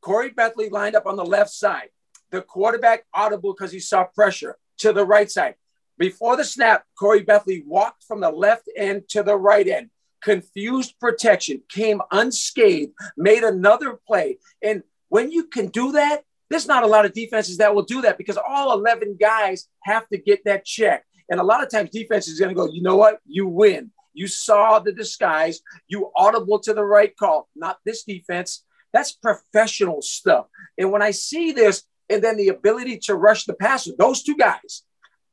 Khoury Bethley lined up on the left side. The quarterback audible because he saw pressure to the right side. Before the snap, Khoury Bethley walked from the left end to the right end, confused protection, came unscathed, made another play. And when you can do that, there's not a lot of defenses that will do that because all 11 guys have to get that check. And a lot of times defense is going to go, you know what? You win. You saw the disguise. You audible to the right call. Not this defense. That's professional stuff. And when I see this, and then the ability to rush the passer, those two guys,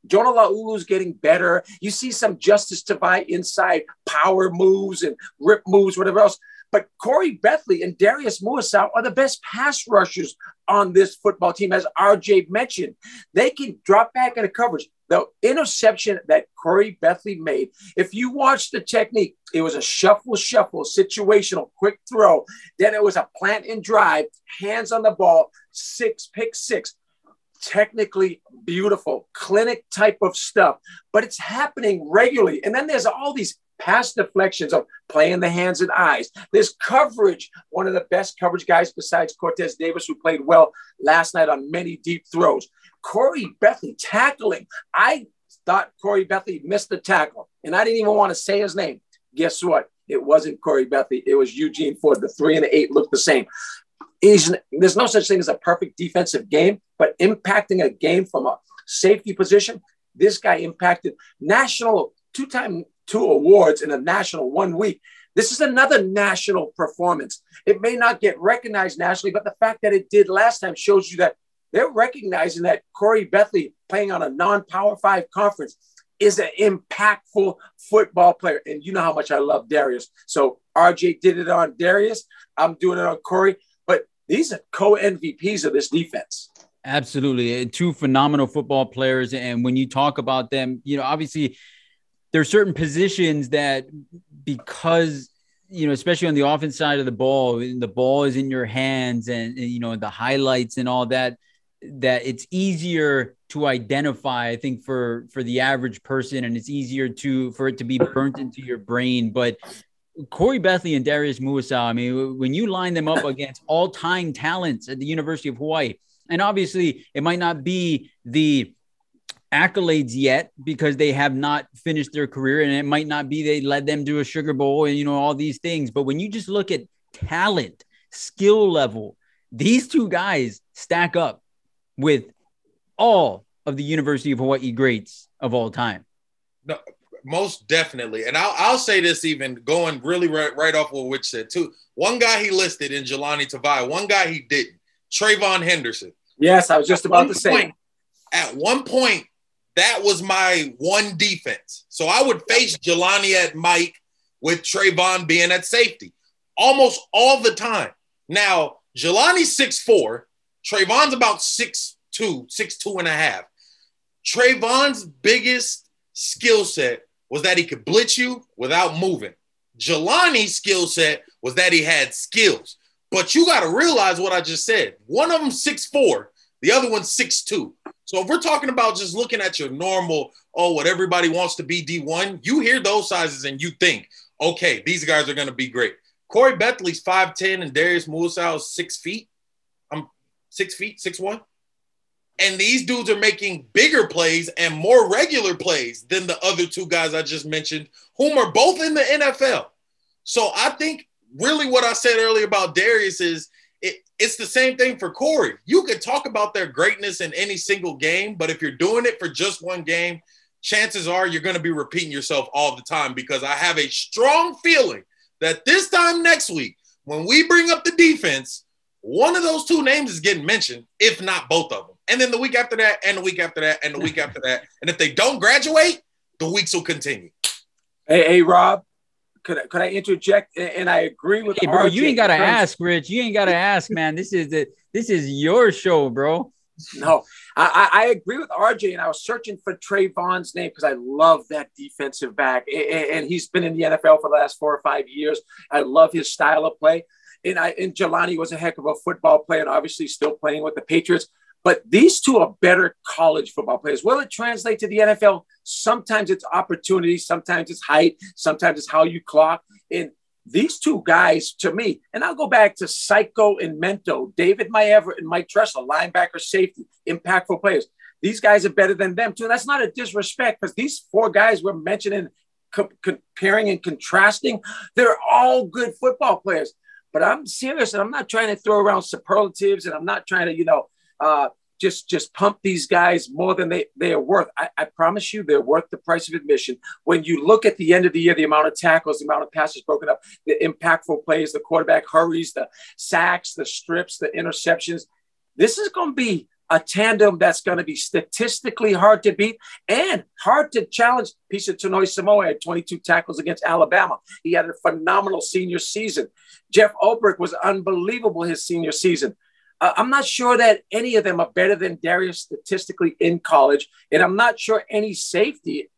Jonah Laulu's getting better. You see some Justice Tavai inside power moves and rip moves, whatever else. But Khoury Bethley and Darius Muasau are the best pass rushers on this football team, as RJ mentioned. They can drop back into coverage. The interception that Khoury Bethley made, if you watch the technique, it was a shuffle, shuffle, situational, quick throw. Then it was a plant and drive, hands on the ball, six, pick six technically beautiful, clinic type of stuff, but it's happening regularly. And then there's all these past deflections of playing the hands and eyes. There's coverage, one of the best coverage guys besides Cortez Davis, who played well last night on many deep throws. Khoury Bethley tackling. I thought Khoury Bethley missed the tackle, and I didn't even want to say his name. Guess what? It wasn't Khoury Bethley. It was Eugene Ford. The three and the eight looked the same. He's, there's no such thing as a perfect defensive game, but impacting a game from a safety position, this guy impacted national two-time two awards in a national one week. This is another national performance. It may not get recognized nationally, but the fact that it did last time shows you that they're recognizing that Khoury Bethley playing on a non-power five conference is an impactful football player. And you know how much I love Darius. So RJ did it on Darius. I'm doing it on Khoury. But these are co-MVPs of this defense. Absolutely. Uh, two phenomenal football players. And when you talk about them, you know, obviously there are certain positions that because you know, especially on the offense side of the ball, the ball is in your hands and, and, you know, the highlights and all that, that it's easier to identify, I think, for for the average person, and it's easier to for it to be burnt into your brain. But Khoury Bethley and Darius Muasau, I mean, when you line them up against all-time talents at the University of Hawaii, and obviously it might not be the accolades yet because they have not finished their career and it might not be they led them to a sugar bowl and you know all these things but when you just look at talent skill level these two guys stack up with all of the university of hawaii greats of all time. No most definitely. And i'll, I'll say this even going really right, right off what which said too. One guy he listed in Jahlani Tavai one guy he didn't Trayvon Henderson. Yes i was just about to say. point, at one point that was my one defense. So I would face Jahlani at Mike with Trayvon being at safety almost all the time. Now, Jelani's 6'4, Trayvon's about 6'2, 6'2 and a half. Trayvon's biggest skill set was that he could blitz you without moving. Jahlani's skill set was that he had skills. But you got to realize what I just said. One of them six four, the other one's 6'2. So if we're talking about just looking at your normal, oh, what everybody wants to be D1, you hear those sizes and you think, okay, these guys are going to be great. Khoury Bethley's 5'10 and Darius Muasau is six feet. Six feet, six one. And these dudes are making bigger plays and more regular plays than the other two guys I just mentioned, whom are both in the NFL. So I think really what I said earlier about Darius is it, it's the same thing for Khoury. You could talk about their greatness in any single game, but if you're doing it for just one game, chances are you're going to be repeating yourself all the time because I have a strong feeling that this time next week, when we bring up the defense, one of those two names is getting mentioned, if not both of them. And then the week after that, and the week after that, and the week after that. And if they don't graduate, the weeks will continue. Hey, hey, Rob, could I, could I interject? And I agree with hey, bro. RJ you ain't gotta ask, Rich. You ain't gotta ask, man. This is the this is your show, bro. No, I, I agree with RJ, and I was searching for Trayvon's name because I love that defensive back, and he's been in the NFL for the last four or five years. I love his style of play, and I and Jahlani was a heck of a football player, and obviously still playing with the Patriots. But these two are better college football players. Will it translate to the NFL? Sometimes it's opportunity, sometimes it's height, sometimes it's how you clock. And these two guys, to me, and I'll go back to Psycho and Mento, David Maiava and Mike Tressel, linebacker safety, impactful players. these guys are better than them too. And that's not a disrespect because these four guys we're mentioning, co- comparing and contrasting, they're all good football players. But I'm serious, and I'm not trying to throw around superlatives, and I'm not trying to, you know, uh, just just pump these guys more than they, they are worth. I, I, promise you, they're worth the price of admission. When you look at the end of the year, the amount of tackles, the amount of passes broken up, the impactful plays, the quarterback hurries, the sacks, the strips, the interceptions, this is going to be a tandem that's going to be statistically hard to beat and hard to challenge. Pisa Tinoisamoa had 22 tackles against Alabama. He had a phenomenal senior season. Jeff Ulbrich was unbelievable his senior season. Uh, I'm not sure that any of them are better than Darius statistically in college. And I'm not sure any safety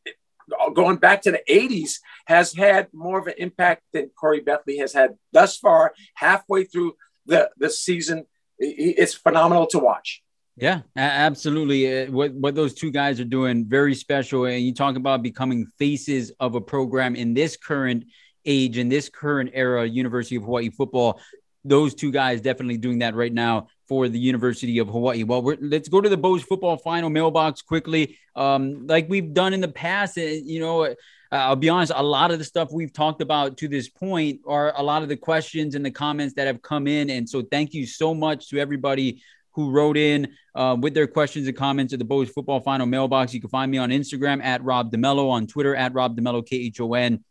going back to the 80s has had more of an impact than Khoury Bethley has had thus far, halfway through the, the season. It's phenomenal to watch. Yeah, absolutely. Uh, what what those two guys are doing very special. And you talk about becoming faces of a program in this current age, in this current era, University of Hawaii football those two guys definitely doing that right now for the University of Hawaii. Well, let's go to the Bows football final mailbox quickly. Um, like we've done in the past, eh, you know, uh, I'll be honest, a lot of the stuff we've talked about to this point are a lot of the questions and the comments that have come in. And so thank you so much to everybody who wrote in uh, with their questions and comments at the Bows football final mailbox. You can find me on Instagram at Rob DeMello, on Twitter at Rob DeMello, K H O N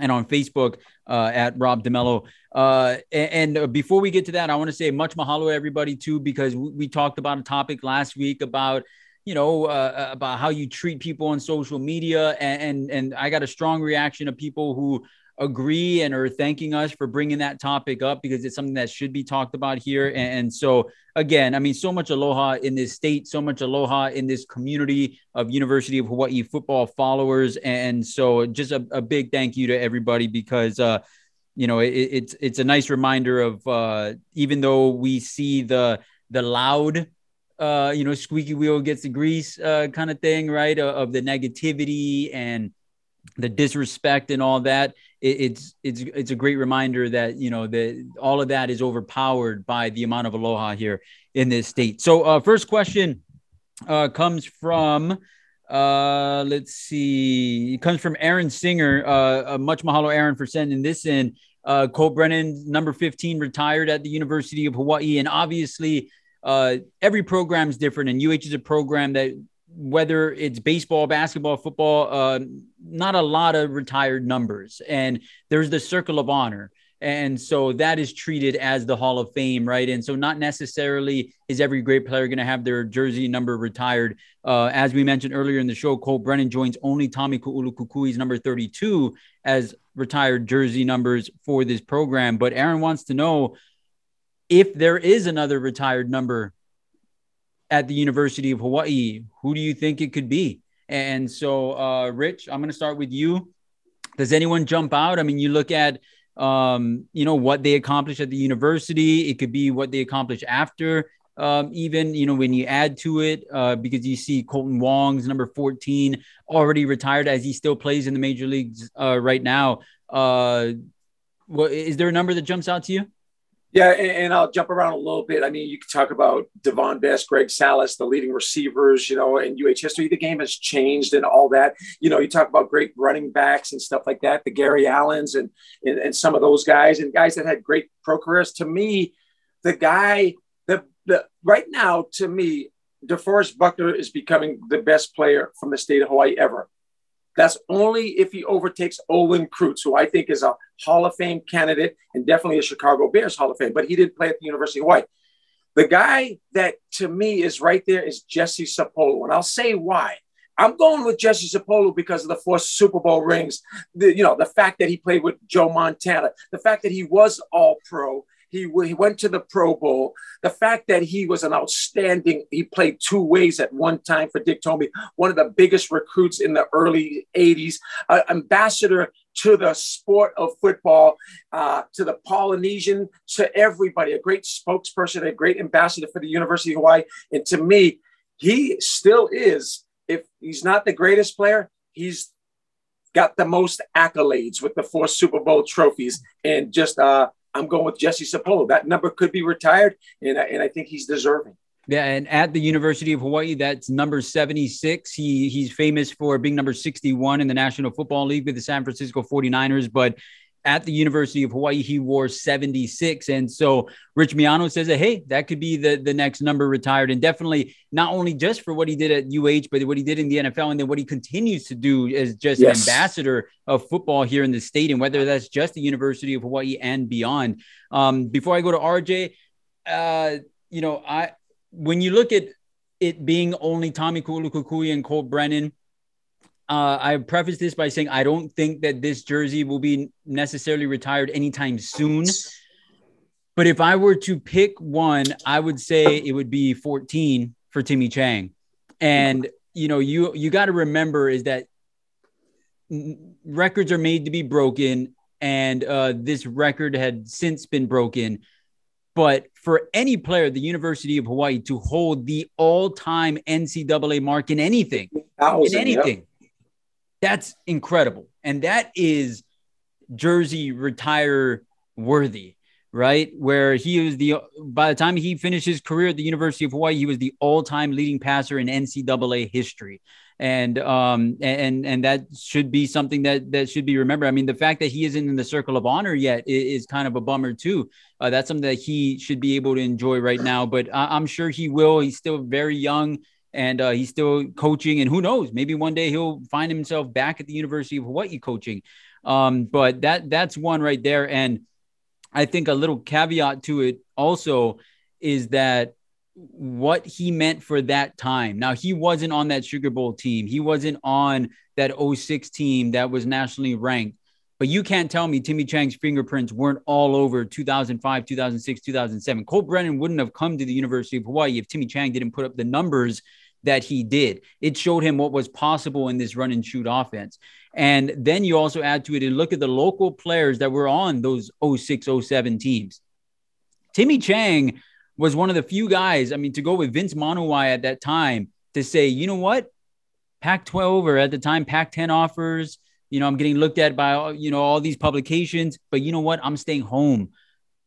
and on Facebook uh, at Rob DeMello. Uh, and, and, before we get to that, I want to say much mahalo everybody too, because we, we, talked about a topic last week about you know uh, uh, about how you treat people on social media, and, and and I got a strong reaction of people who agree and are thanking us for bringing that topic up because it's something that should be talked about here. And, so, again, I mean, so much aloha in this state, so much aloha in this community of University of Hawaii football followers. And so, just a, a big thank you to everybody because, uh, you know, it, it's it's a nice reminder of uh, even though we see the the loud uh, you know, squeaky wheel gets the grease uh, kind of thing, right? Of, of the negativity and the disrespect and all that it, it's it's it's a great reminder that you know that all of that is overpowered by the amount of aloha here in this state so uh, first question uh, comes from uh, let's see it comes from aaron singer uh, much mahalo aaron for sending this in uh, Colt Brennan, number 15, retired at the University of Hawaii. And obviously, uh, every program is different. And UH is a program that whether it's baseball, basketball, football, uh, not a lot of retired numbers. And there's the circle of honor. And so that is treated as the Hall of Fame, right? And so not necessarily is every great player going to have their jersey number retired. Uh, as we mentioned earlier in the show, Colt Brennan joins only Tommy Kaulukukui's number 32 as retired jersey numbers for this program. But Aaron wants to know if there is another retired number at the University of Hawaii, who do you think it could be? And so, uh, Rich, I'm going to start with you. Does anyone jump out? I mean, you look at, um, you know, what they accomplished at the university. It could be what they accomplish after. Um, even you know when you add to it uh, because you see Kolten Wong's number 14 already retired as he still plays in the major leagues uh, right now. Uh, what is there a number that jumps out to you? Yeah, and, I'll jump around a little bit. I mean, you could talk about Davone Bess, Greg Salas, the leading receivers, you know, in UH history. The game has changed and all that. You know, you talk about great running backs and stuff like that, the Gary Allens and, and, and some of those guys and guys that had great pro careers. To me, the guy, the, the right now, to me, DeForest Buckner is becoming the best player from the state of Hawaii ever. That's only if he overtakes Olin Kreutz, who I think is a Hall of Fame candidate and definitely a Chicago Bears Hall of Fame, but he didn't play at the University of Hawaii. The guy that to me is right there is Jesse Sapolu. And I'll say why. I'm going with Jesse Sapolu because of the four Super Bowl rings. The, you know, the fact that he played with Joe Montana, the fact that he was all pro, he, he went to the Pro Bowl. The fact that he was an outstanding, he played two ways at one time for Dick Tomey, one of the biggest recruits in the early 80s, uh, ambassador to the sport of football, uh, to the Polynesian, to everybody, a great spokesperson, a great ambassador for the University of Hawaii. And to me, he still is, if he's not the greatest player, he's got the most accolades with the four Super Bowl trophies and just uh, I'm going with Jesse Sapolu. That number could be retired, and I, and I think he's deserving. Yeah, and at the University of Hawaii, that's number 76. He he's famous for being number 61 in the National Football League with the San Francisco 49ers, but at the University of Hawaii, he wore 76. And so Rich Miano says that, hey, that could be the, the next number retired. And definitely not only just for what he did at UH, but what he did in the NFL and then what he continues to do as just yes. ambassador of football here in the state, and whether that's just the University of Hawaii and beyond. Um, before I go to RJ, uh, you know, I when you look at it being only Tommy Kukui and Colt Brennan, uh, I preface this by saying I don't think that this jersey will be necessarily retired anytime soon. But if I were to pick one, I would say it would be 14 for Timmy Chang. And you know, you you got to remember is that records are made to be broken, and uh, this record had since been broken. But for any player, at the University of Hawaii to hold the all-time NCAA mark in anything, in anything, that's incredible. And that is jersey retire worthy, right? Where he was the, by the time he finished his career at the University of Hawaii, he was the all time leading passer in NCAA history. And um and and that should be something that that should be remembered. I mean, the fact that he isn't in the circle of honor yet is, is kind of a bummer too. Uh, that's something that he should be able to enjoy right now. But I, I'm sure he will. He's still very young and uh, he's still coaching. And who knows, maybe one day he'll find himself back at the University of Hawaii coaching. Um, but that that's one right there. And I think a little caveat to it also is that what he meant for that time. Now he wasn't on that Sugar Bowl team. He wasn't on that 06 team that was nationally ranked. But you can't tell me Timmy Chang's fingerprints weren't all over 2005, 2006, 2007. Colt Brennan wouldn't have come to the University of Hawaii if Timmy Chang didn't put up the numbers that he did. It showed him what was possible in this run and shoot offense. And then you also add to it and look at the local players that were on those 06, 07 teams. Timmy Chang was one of the few guys, I mean, to go with Vince Manuwai at that time to say, you know what? Pac 12 or at the time, Pac 10 offers you know, I'm getting looked at by, you know, all these publications, but you know what? I'm staying home.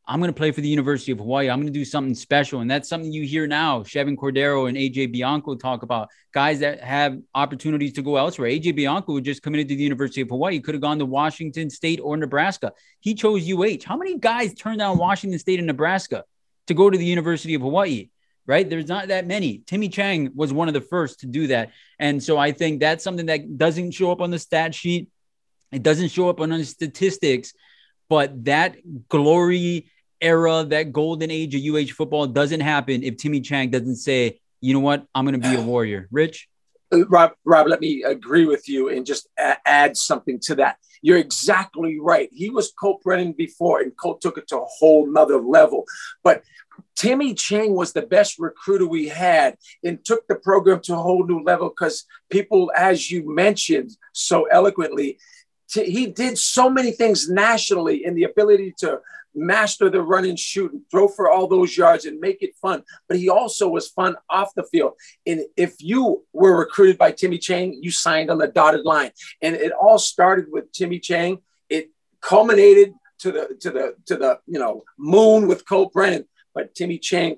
I'm going to play for the University of Hawaii. I'm going to do something special. And that's something you hear now. Chevan Cordeiro and AJ Bianco talk about guys that have opportunities to go elsewhere. AJ Bianco just committed to the University of Hawaii. Could have gone to Washington State or Nebraska. He chose UH. How many guys turned down Washington State and Nebraska to go to the University of Hawaii? Right? There's not that many. Timmy Chang was one of the first to do that. And so I think that's something that doesn't show up on the stat sheet it doesn't show up on the statistics, but that glory era, that golden age of UH football doesn't happen if Timmy Chang doesn't say, you know what, I'm going to be a warrior. Rich? Uh, Rob, Rob, let me agree with you and just add something to that. You're exactly right. He was Colt Brennan before, and Colt took it to a whole nother level. But Timmy Chang was the best recruiter we had and took the program to a whole new level because people, as you mentioned so eloquently, to, he did so many things nationally in the ability to master the run and shoot and throw for all those yards and make it fun. But he also was fun off the field. And if you were recruited by Timmy Chang, you signed on the dotted line. And it all started with Timmy Chang. It culminated to the to the to the you know moon with Colt Brennan. But Timmy Chang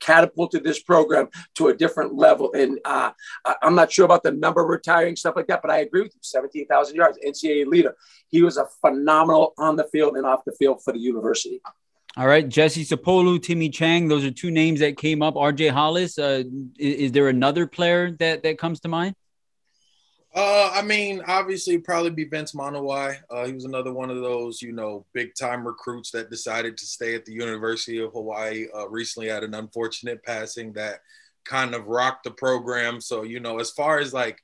catapulted this program to a different level. And uh, I'm not sure about the number retiring, stuff like that, but I agree with you 17,000 yards, NCAA leader. He was a phenomenal on the field and off the field for the university. All right, Jesse Sapolu, Timmy Chang, those are two names that came up. RJ Hollis, uh, is, is there another player that, that comes to mind? Uh, I mean, obviously, probably be Vince Manuwai. Uh, he was another one of those, you know, big time recruits that decided to stay at the University of Hawaii. Uh, recently, had an unfortunate passing that kind of rocked the program. So, you know, as far as like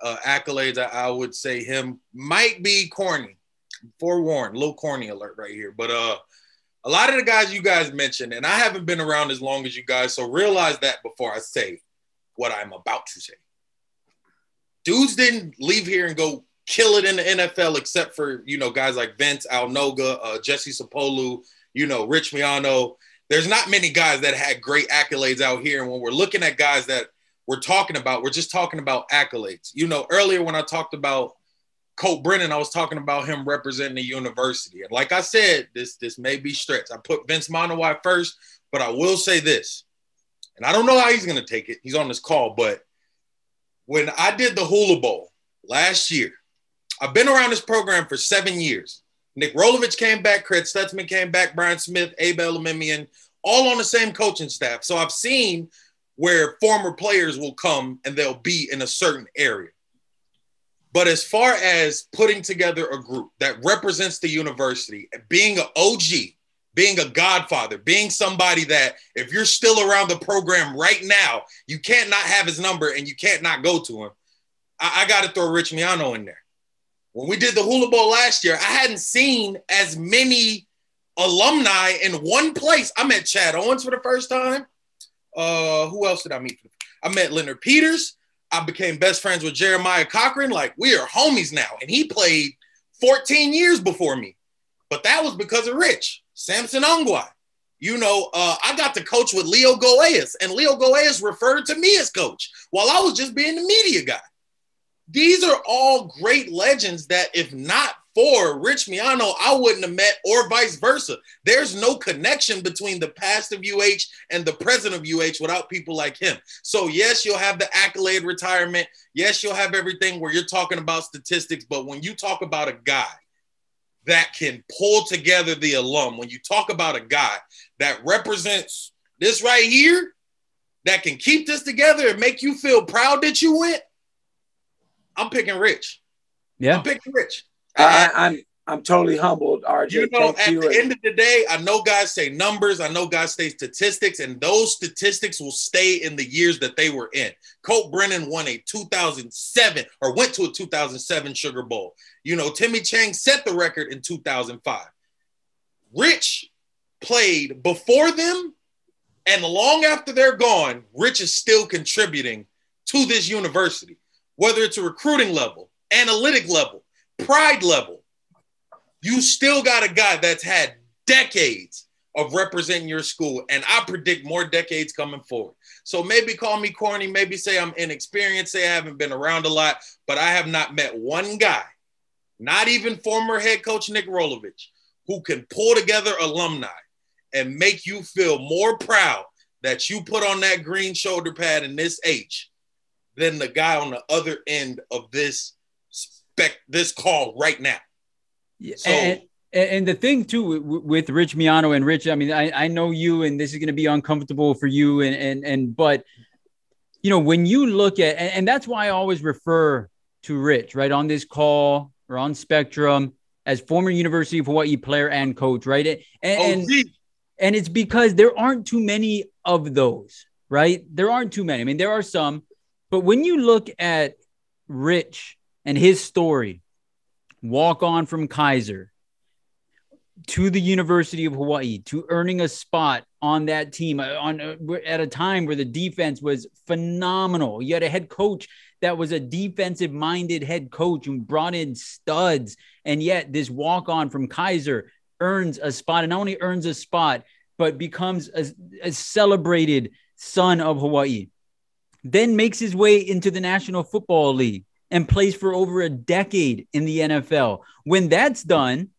uh, accolades, I, I, would say him might be corny. Forewarned, little corny alert right here. But uh, a lot of the guys you guys mentioned, and I haven't been around as long as you guys, so realize that before I say what I'm about to say dudes didn't leave here and go kill it in the NFL, except for you know guys like Vince Alnoga, uh, Jesse Sapolu, you know Rich Miano. There's not many guys that had great accolades out here. And when we're looking at guys that we're talking about, we're just talking about accolades. You know, earlier when I talked about Colt Brennan, I was talking about him representing the university. And like I said, this this may be stretched. I put Vince Manuwai first, but I will say this: and I don't know how he's going to take it. He's on this call, but when I did the Hula Bowl last year, I've been around this program for seven years. Nick Rolovich came back, Craig Stutzman came back, Brian Smith, Abel Elimimian, all on the same coaching staff. So I've seen where former players will come and they'll be in a certain area. But as far as putting together a group that represents the university, being an OG, being a godfather, being somebody that if you're still around the program right now, you can't not have his number and you can't not go to him. I, I got to throw Rich Miano in there. When we did the Hula Bowl last year, I hadn't seen as many alumni in one place. I met Chad Owens for the first time. Uh, who else did I meet? I met Leonard Peters. I became best friends with Jeremiah Cochran. Like we are homies now, and he played 14 years before me. But that was because of Rich. Samson Ongwa. You know, uh, I got to coach with Leo Goeas, and Leo Goeas referred to me as coach while I was just being the media guy. These are all great legends that, if not for Rich Miano, I wouldn't have met, or vice versa. There's no connection between the past of UH and the present of UH without people like him. So, yes, you'll have the accolade retirement. Yes, you'll have everything where you're talking about statistics. But when you talk about a guy that can pull together the alum, when you talk about a guy that represents this right here, that can keep this together and make you feel proud that you went, I'm picking Rich. Yeah. I'm picking Rich. I, I'm I'm totally humbled, RJ. You know, Thank at you. the And- end of the day, I know guys say numbers, I know guys say statistics, and those statistics will stay in the years that they were in. Colt Brennan won a 2007 or went to a 2007 Sugar Bowl. You know, Timmy Chang set the record in 2005. Rich played before them, and long after they're gone, Rich is still contributing to this university, whether it's a recruiting level, analytic level, pride level you still got a guy that's had decades of representing your school, and I predict more decades coming forward. So maybe call me corny, maybe say I'm inexperienced, say I haven't been around a lot, but I have not met one guy, not even former head coach Nick Rolovich, who can pull together alumni and make you feel more proud that you put on that green shoulder pad in this H than the guy on the other end of this spec this call right now. Yeah, So- and, and the thing too with Rich Miano and Rich, I mean, I, I know you, and this is going to be uncomfortable for you, and and and but you know when you look at, and, and that's why I always refer to Rich right on this call or on Spectrum as former University of Hawaii player and coach, right? And and, OG. and it's because there aren't too many of those, right? There aren't too many. I mean, there are some, but when you look at Rich and his story, walk on from Kaiser to the University of Hawaii to earning a spot on that team uh, on uh, at a time where the defense was phenomenal. You had a head coach that was a defensive minded head coach who brought in studs, and yet this walk on from Kaiser earns a spot, and not only earns a spot, but becomes a, a celebrated son of Hawaii. Then makes his way into the National Football League and plays for over a decade in the NFL. When that's done,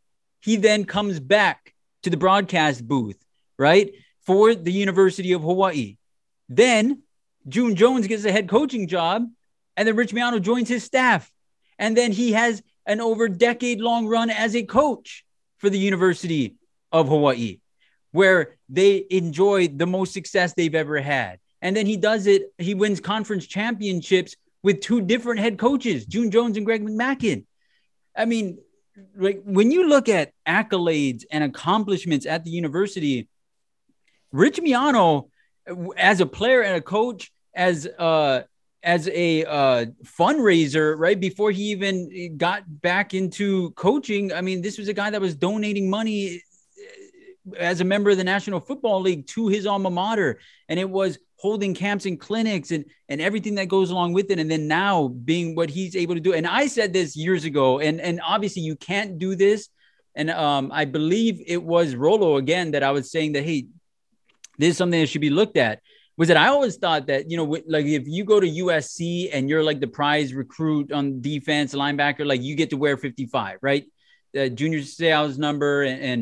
he then comes back to the broadcast booth, right, for the University of Hawaii. Then June Jones gets a head coaching job, and then Rich Miano joins his staff. And then he has an over decade long run as a coach for the University of Hawaii, where they enjoy the most success they've ever had. And then he does it, he wins conference championships with two different head coaches, June Jones and Greg McMackin. I mean, like when you look at accolades and accomplishments at the university, Rich Miano, as a player and a coach, as uh as a uh, fundraiser, right before he even got back into coaching, I mean, this was a guy that was donating money uh, as a member of the National Football League to his alma mater, and it was holding camps and clinics and and everything that goes along with it. And then now being what he's able to do. And i said this years ago and and obviously you can't do this. And um i believe it was rolo again that i was saying that hey this is something that should be looked at. Was that i always thought that you know like if you go to usc and you're like the prize recruit on defense linebacker like you get to wear 55 right? Uh, Junior Seau's number and, and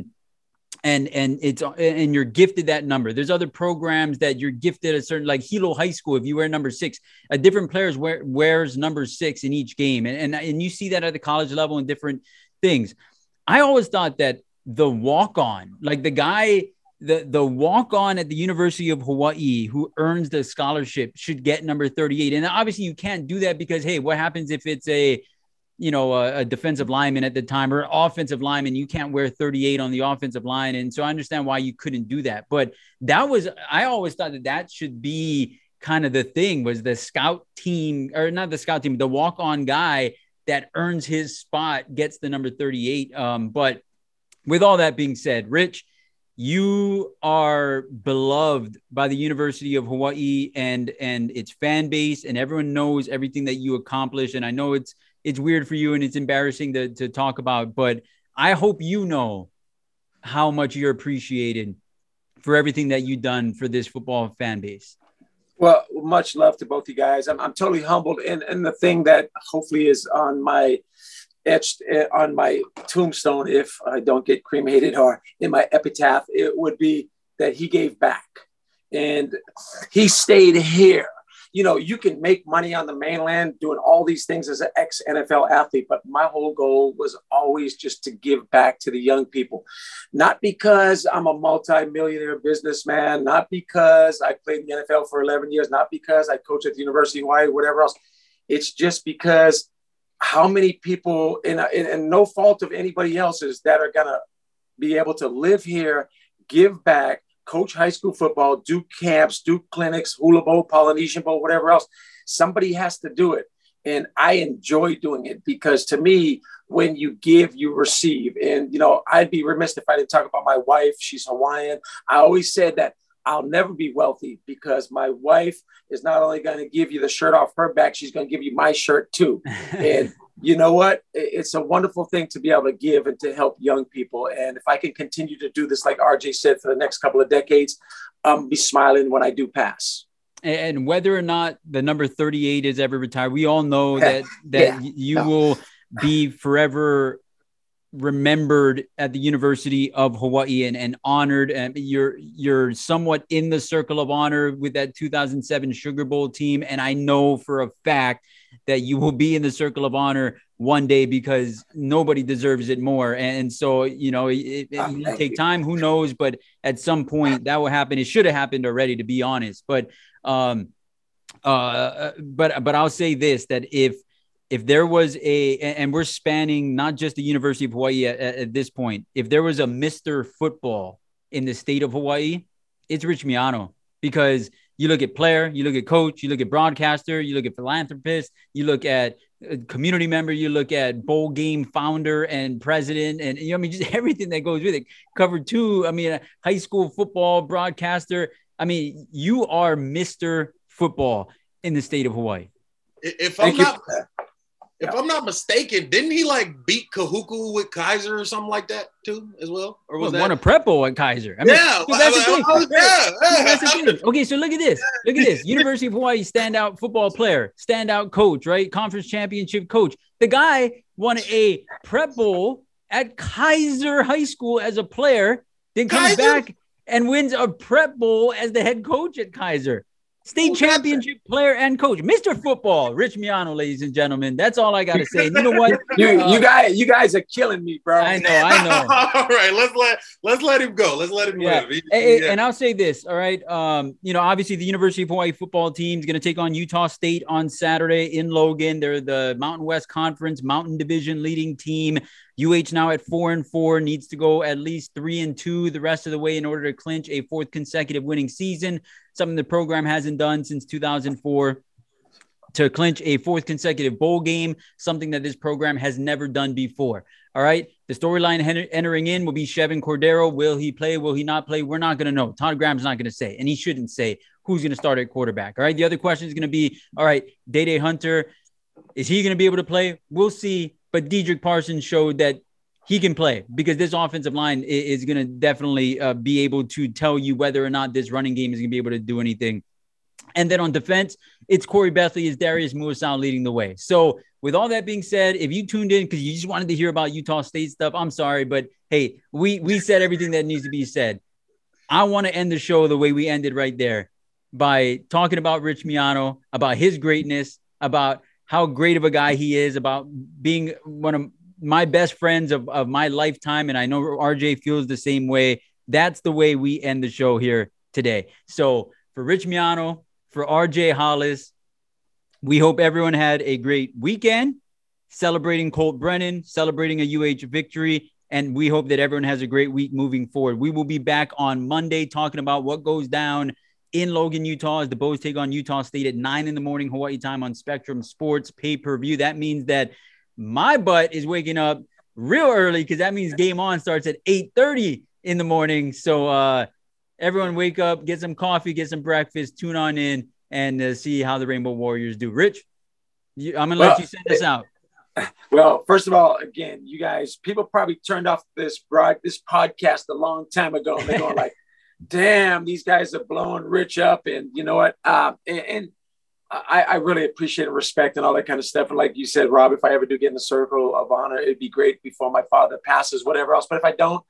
and and it's and you're gifted that number. There's other programs that you're gifted a certain like Hilo High School. If you wear number six, a different players wear, wears number six in each game, and, and and you see that at the college level in different things. I always thought that the walk on, like the guy, the the walk on at the University of Hawaii who earns the scholarship should get number 38. And obviously you can't do that because hey, what happens if it's a you know, a, a, defensive lineman at the time or offensive lineman, you can't wear 38 on the offensive line. And so I understand why you couldn't do that. But that was, I always thought that that should be kind of the thing was the scout team or not the scout team, the walk on guy that earns his spot gets the number 38. Um, but with all that being said, Rich, you are beloved by the University of Hawaii and and its fan base, and everyone knows everything that you accomplish. And I know it's it's weird for you and it's embarrassing to, to talk about, but I hope you know how much you're appreciated for everything that you've done for this football fan base. Well, much love to both you guys. I'm, I'm totally humbled. And, and the thing that hopefully is on my etched eh, on my tombstone, if I don't get cremated or in my epitaph, it would be that he gave back and he stayed here you know, you can make money on the mainland doing all these things as an ex NFL athlete, but my whole goal was always just to give back to the young people. Not because I'm a multi-millionaire businessman, not because I played in the NFL for 11 years, not because I coach at the University of Hawaii, whatever else. It's just because how many people, and, and no fault of anybody else's, that are going to be able to live here, give back, coach high school football, do camps, do clinics, hula bowl, Polynesian bowl, whatever else. Somebody has to do it. And I enjoy doing it because to me, when you give, you receive. And, you know, I'd be remiss if I didn't talk about my wife. She's Hawaiian. I always said that I'll never be wealthy because my wife is not only going to give you the shirt off her back, she's going to give you my shirt too. and you know what? It's a wonderful thing to be able to give and to help young people. And if I can continue to do this, like RJ said, for the next couple of decades, I'll be smiling when I do pass. And whether or not the number 38 is ever retired, we all know that that yeah. you no. will be forever remembered at the University of Hawaii and, and honored. And you're you're somewhat in the circle of honor with that 2007 Sugar Bowl team. And I know for a fact that you will be in the circle of honor one day because nobody deserves it more. And so, you know, it, it, it take time, who knows, but at some point that will happen. It should have happened already, to be honest. But, um, uh, but, but I'll say this, that if, if there was a, and we're spanning not just the University of Hawaii at, at this point, if there was a Mr. Football in the state of Hawaii, it's Rich Miano because you look at player, you look at coach, you look at broadcaster, you look at philanthropist, you look at uh, community member, you look at bowl game founder and president, and you know, I mean, just everything that goes with it. Covered two, I mean, high school football broadcaster. I mean, you are Mr. Football in the state of Hawaii. If I'm not, if I'm not mistaken, didn't he like beat Kahuku with Kaiser or something like that too, as well? Or was well, that one a Prepo at Kaiser? I mean, yeah, that's yeah, that's the thing. Okay, so look at this. Look at this. University of Hawaii standout football player, standout coach, right? Conference championship coach. The guy won a Prep Bowl at Kaiser High School as a player, then comes Kaiser? back and wins a Prep Bowl as the head coach at Kaiser. State championship player and coach, Mr. Football, Rich Miano, ladies and gentlemen. That's all I gotta say. And you know what? you, uh, you guys, you guys are killing me, bro. I know, I know. all right, let's let let's let him go. Let's let him yeah. live. He, and, yeah. and I'll say this, all right. Um, you know, obviously the University of Hawaii football team is gonna take on Utah State on Saturday in Logan. They're the Mountain West Conference Mountain Division leading team. UH now at four and four needs to go at least three and two the rest of the way in order to clinch a fourth consecutive winning season, something the program hasn't done since 2004 to clinch a fourth consecutive bowl game, something that this program has never done before. All right. The storyline entering in will be Chevan Cordeiro. Will he play? Will he not play? We're not going to know. Todd Graham's not going to say, and he shouldn't say who's going to start at quarterback. All right. The other question is going to be all right, Dae Dae Hunter, is he going to be able to play? We'll see but Dedrick Parsons showed that he can play because this offensive line is, going to definitely uh, be able to tell you whether or not this running game is going to be able to do anything. And then on defense, it's Khoury Bethley, is Darius Muasau leading the way. So with all that being said, if you tuned in because you just wanted to hear about Utah State stuff, I'm sorry, but hey, we we said everything that needs to be said. I want to end the show the way we ended right there by talking about Rich Miano, about his greatness, about how great of a guy he is, about being one of my best friends of, of my lifetime. And I know RJ feels the same way. That's the way we end the show here today. So for Rich Miano, for RJ Hollis, we hope everyone had a great weekend celebrating Colt Brennan, celebrating a UH victory. And we hope that everyone has a great week moving forward. We will be back on Monday talking about what goes down in Logan, Utah, as the Bows take on Utah State at nine in the morning, Hawaii time on Spectrum Sports pay per view. That means that my butt is waking up real early because that means game on starts at 8 30 in the morning. So, uh, everyone wake up, get some coffee, get some breakfast, tune on in and uh, see how the Rainbow Warriors do. Rich, you, I'm to well, let you send this out. Well, first of all, again, you guys, people probably turned off this broad, this podcast a long time ago. And they're going like, damn, these guys are blowing Rich up. And you know what? Uh, and, and I, I, really appreciate and respect and all that kind of stuff. And like you said, Rob, if I ever do get in the circle of honor, it'd be great before my father passes, whatever else. But if I don't,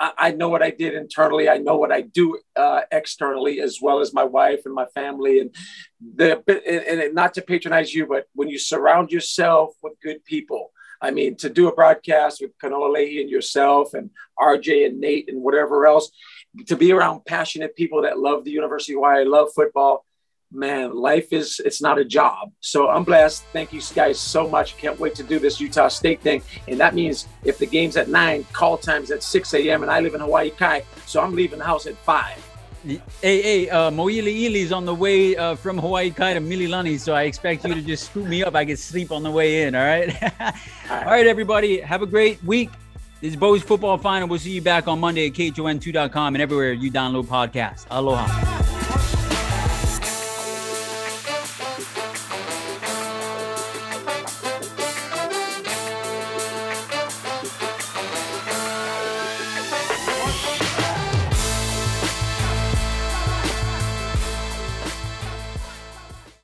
I, I know what I did internally. I know what I do uh, externally, as well as my wife and my family. And the and, and not to patronize you, but when you surround yourself with good people, I mean, to do a broadcast with Kanoa Leahey and yourself and RJ and Nate and whatever else, to be around passionate people that love the University of Hawaii, love football, man, life is it's not a job. So I'm blessed. Thank you guys so much. Can't wait to do this Utah State thing. And that means if the game's at nine, call time's at 6 a.m. and I live in Hawaii Kai, so I'm leaving the house at five. Hey, hey, uh, Mo'iliili's on the way uh, from Hawaii Kai to Mililani, so I expect you to just scoop me up. I can sleep on the way in, all right? all right, all right everybody. Have a great week. This is Bows Football Final. We'll see you back on Monday at KHON2.com and everywhere you download podcasts. Aloha.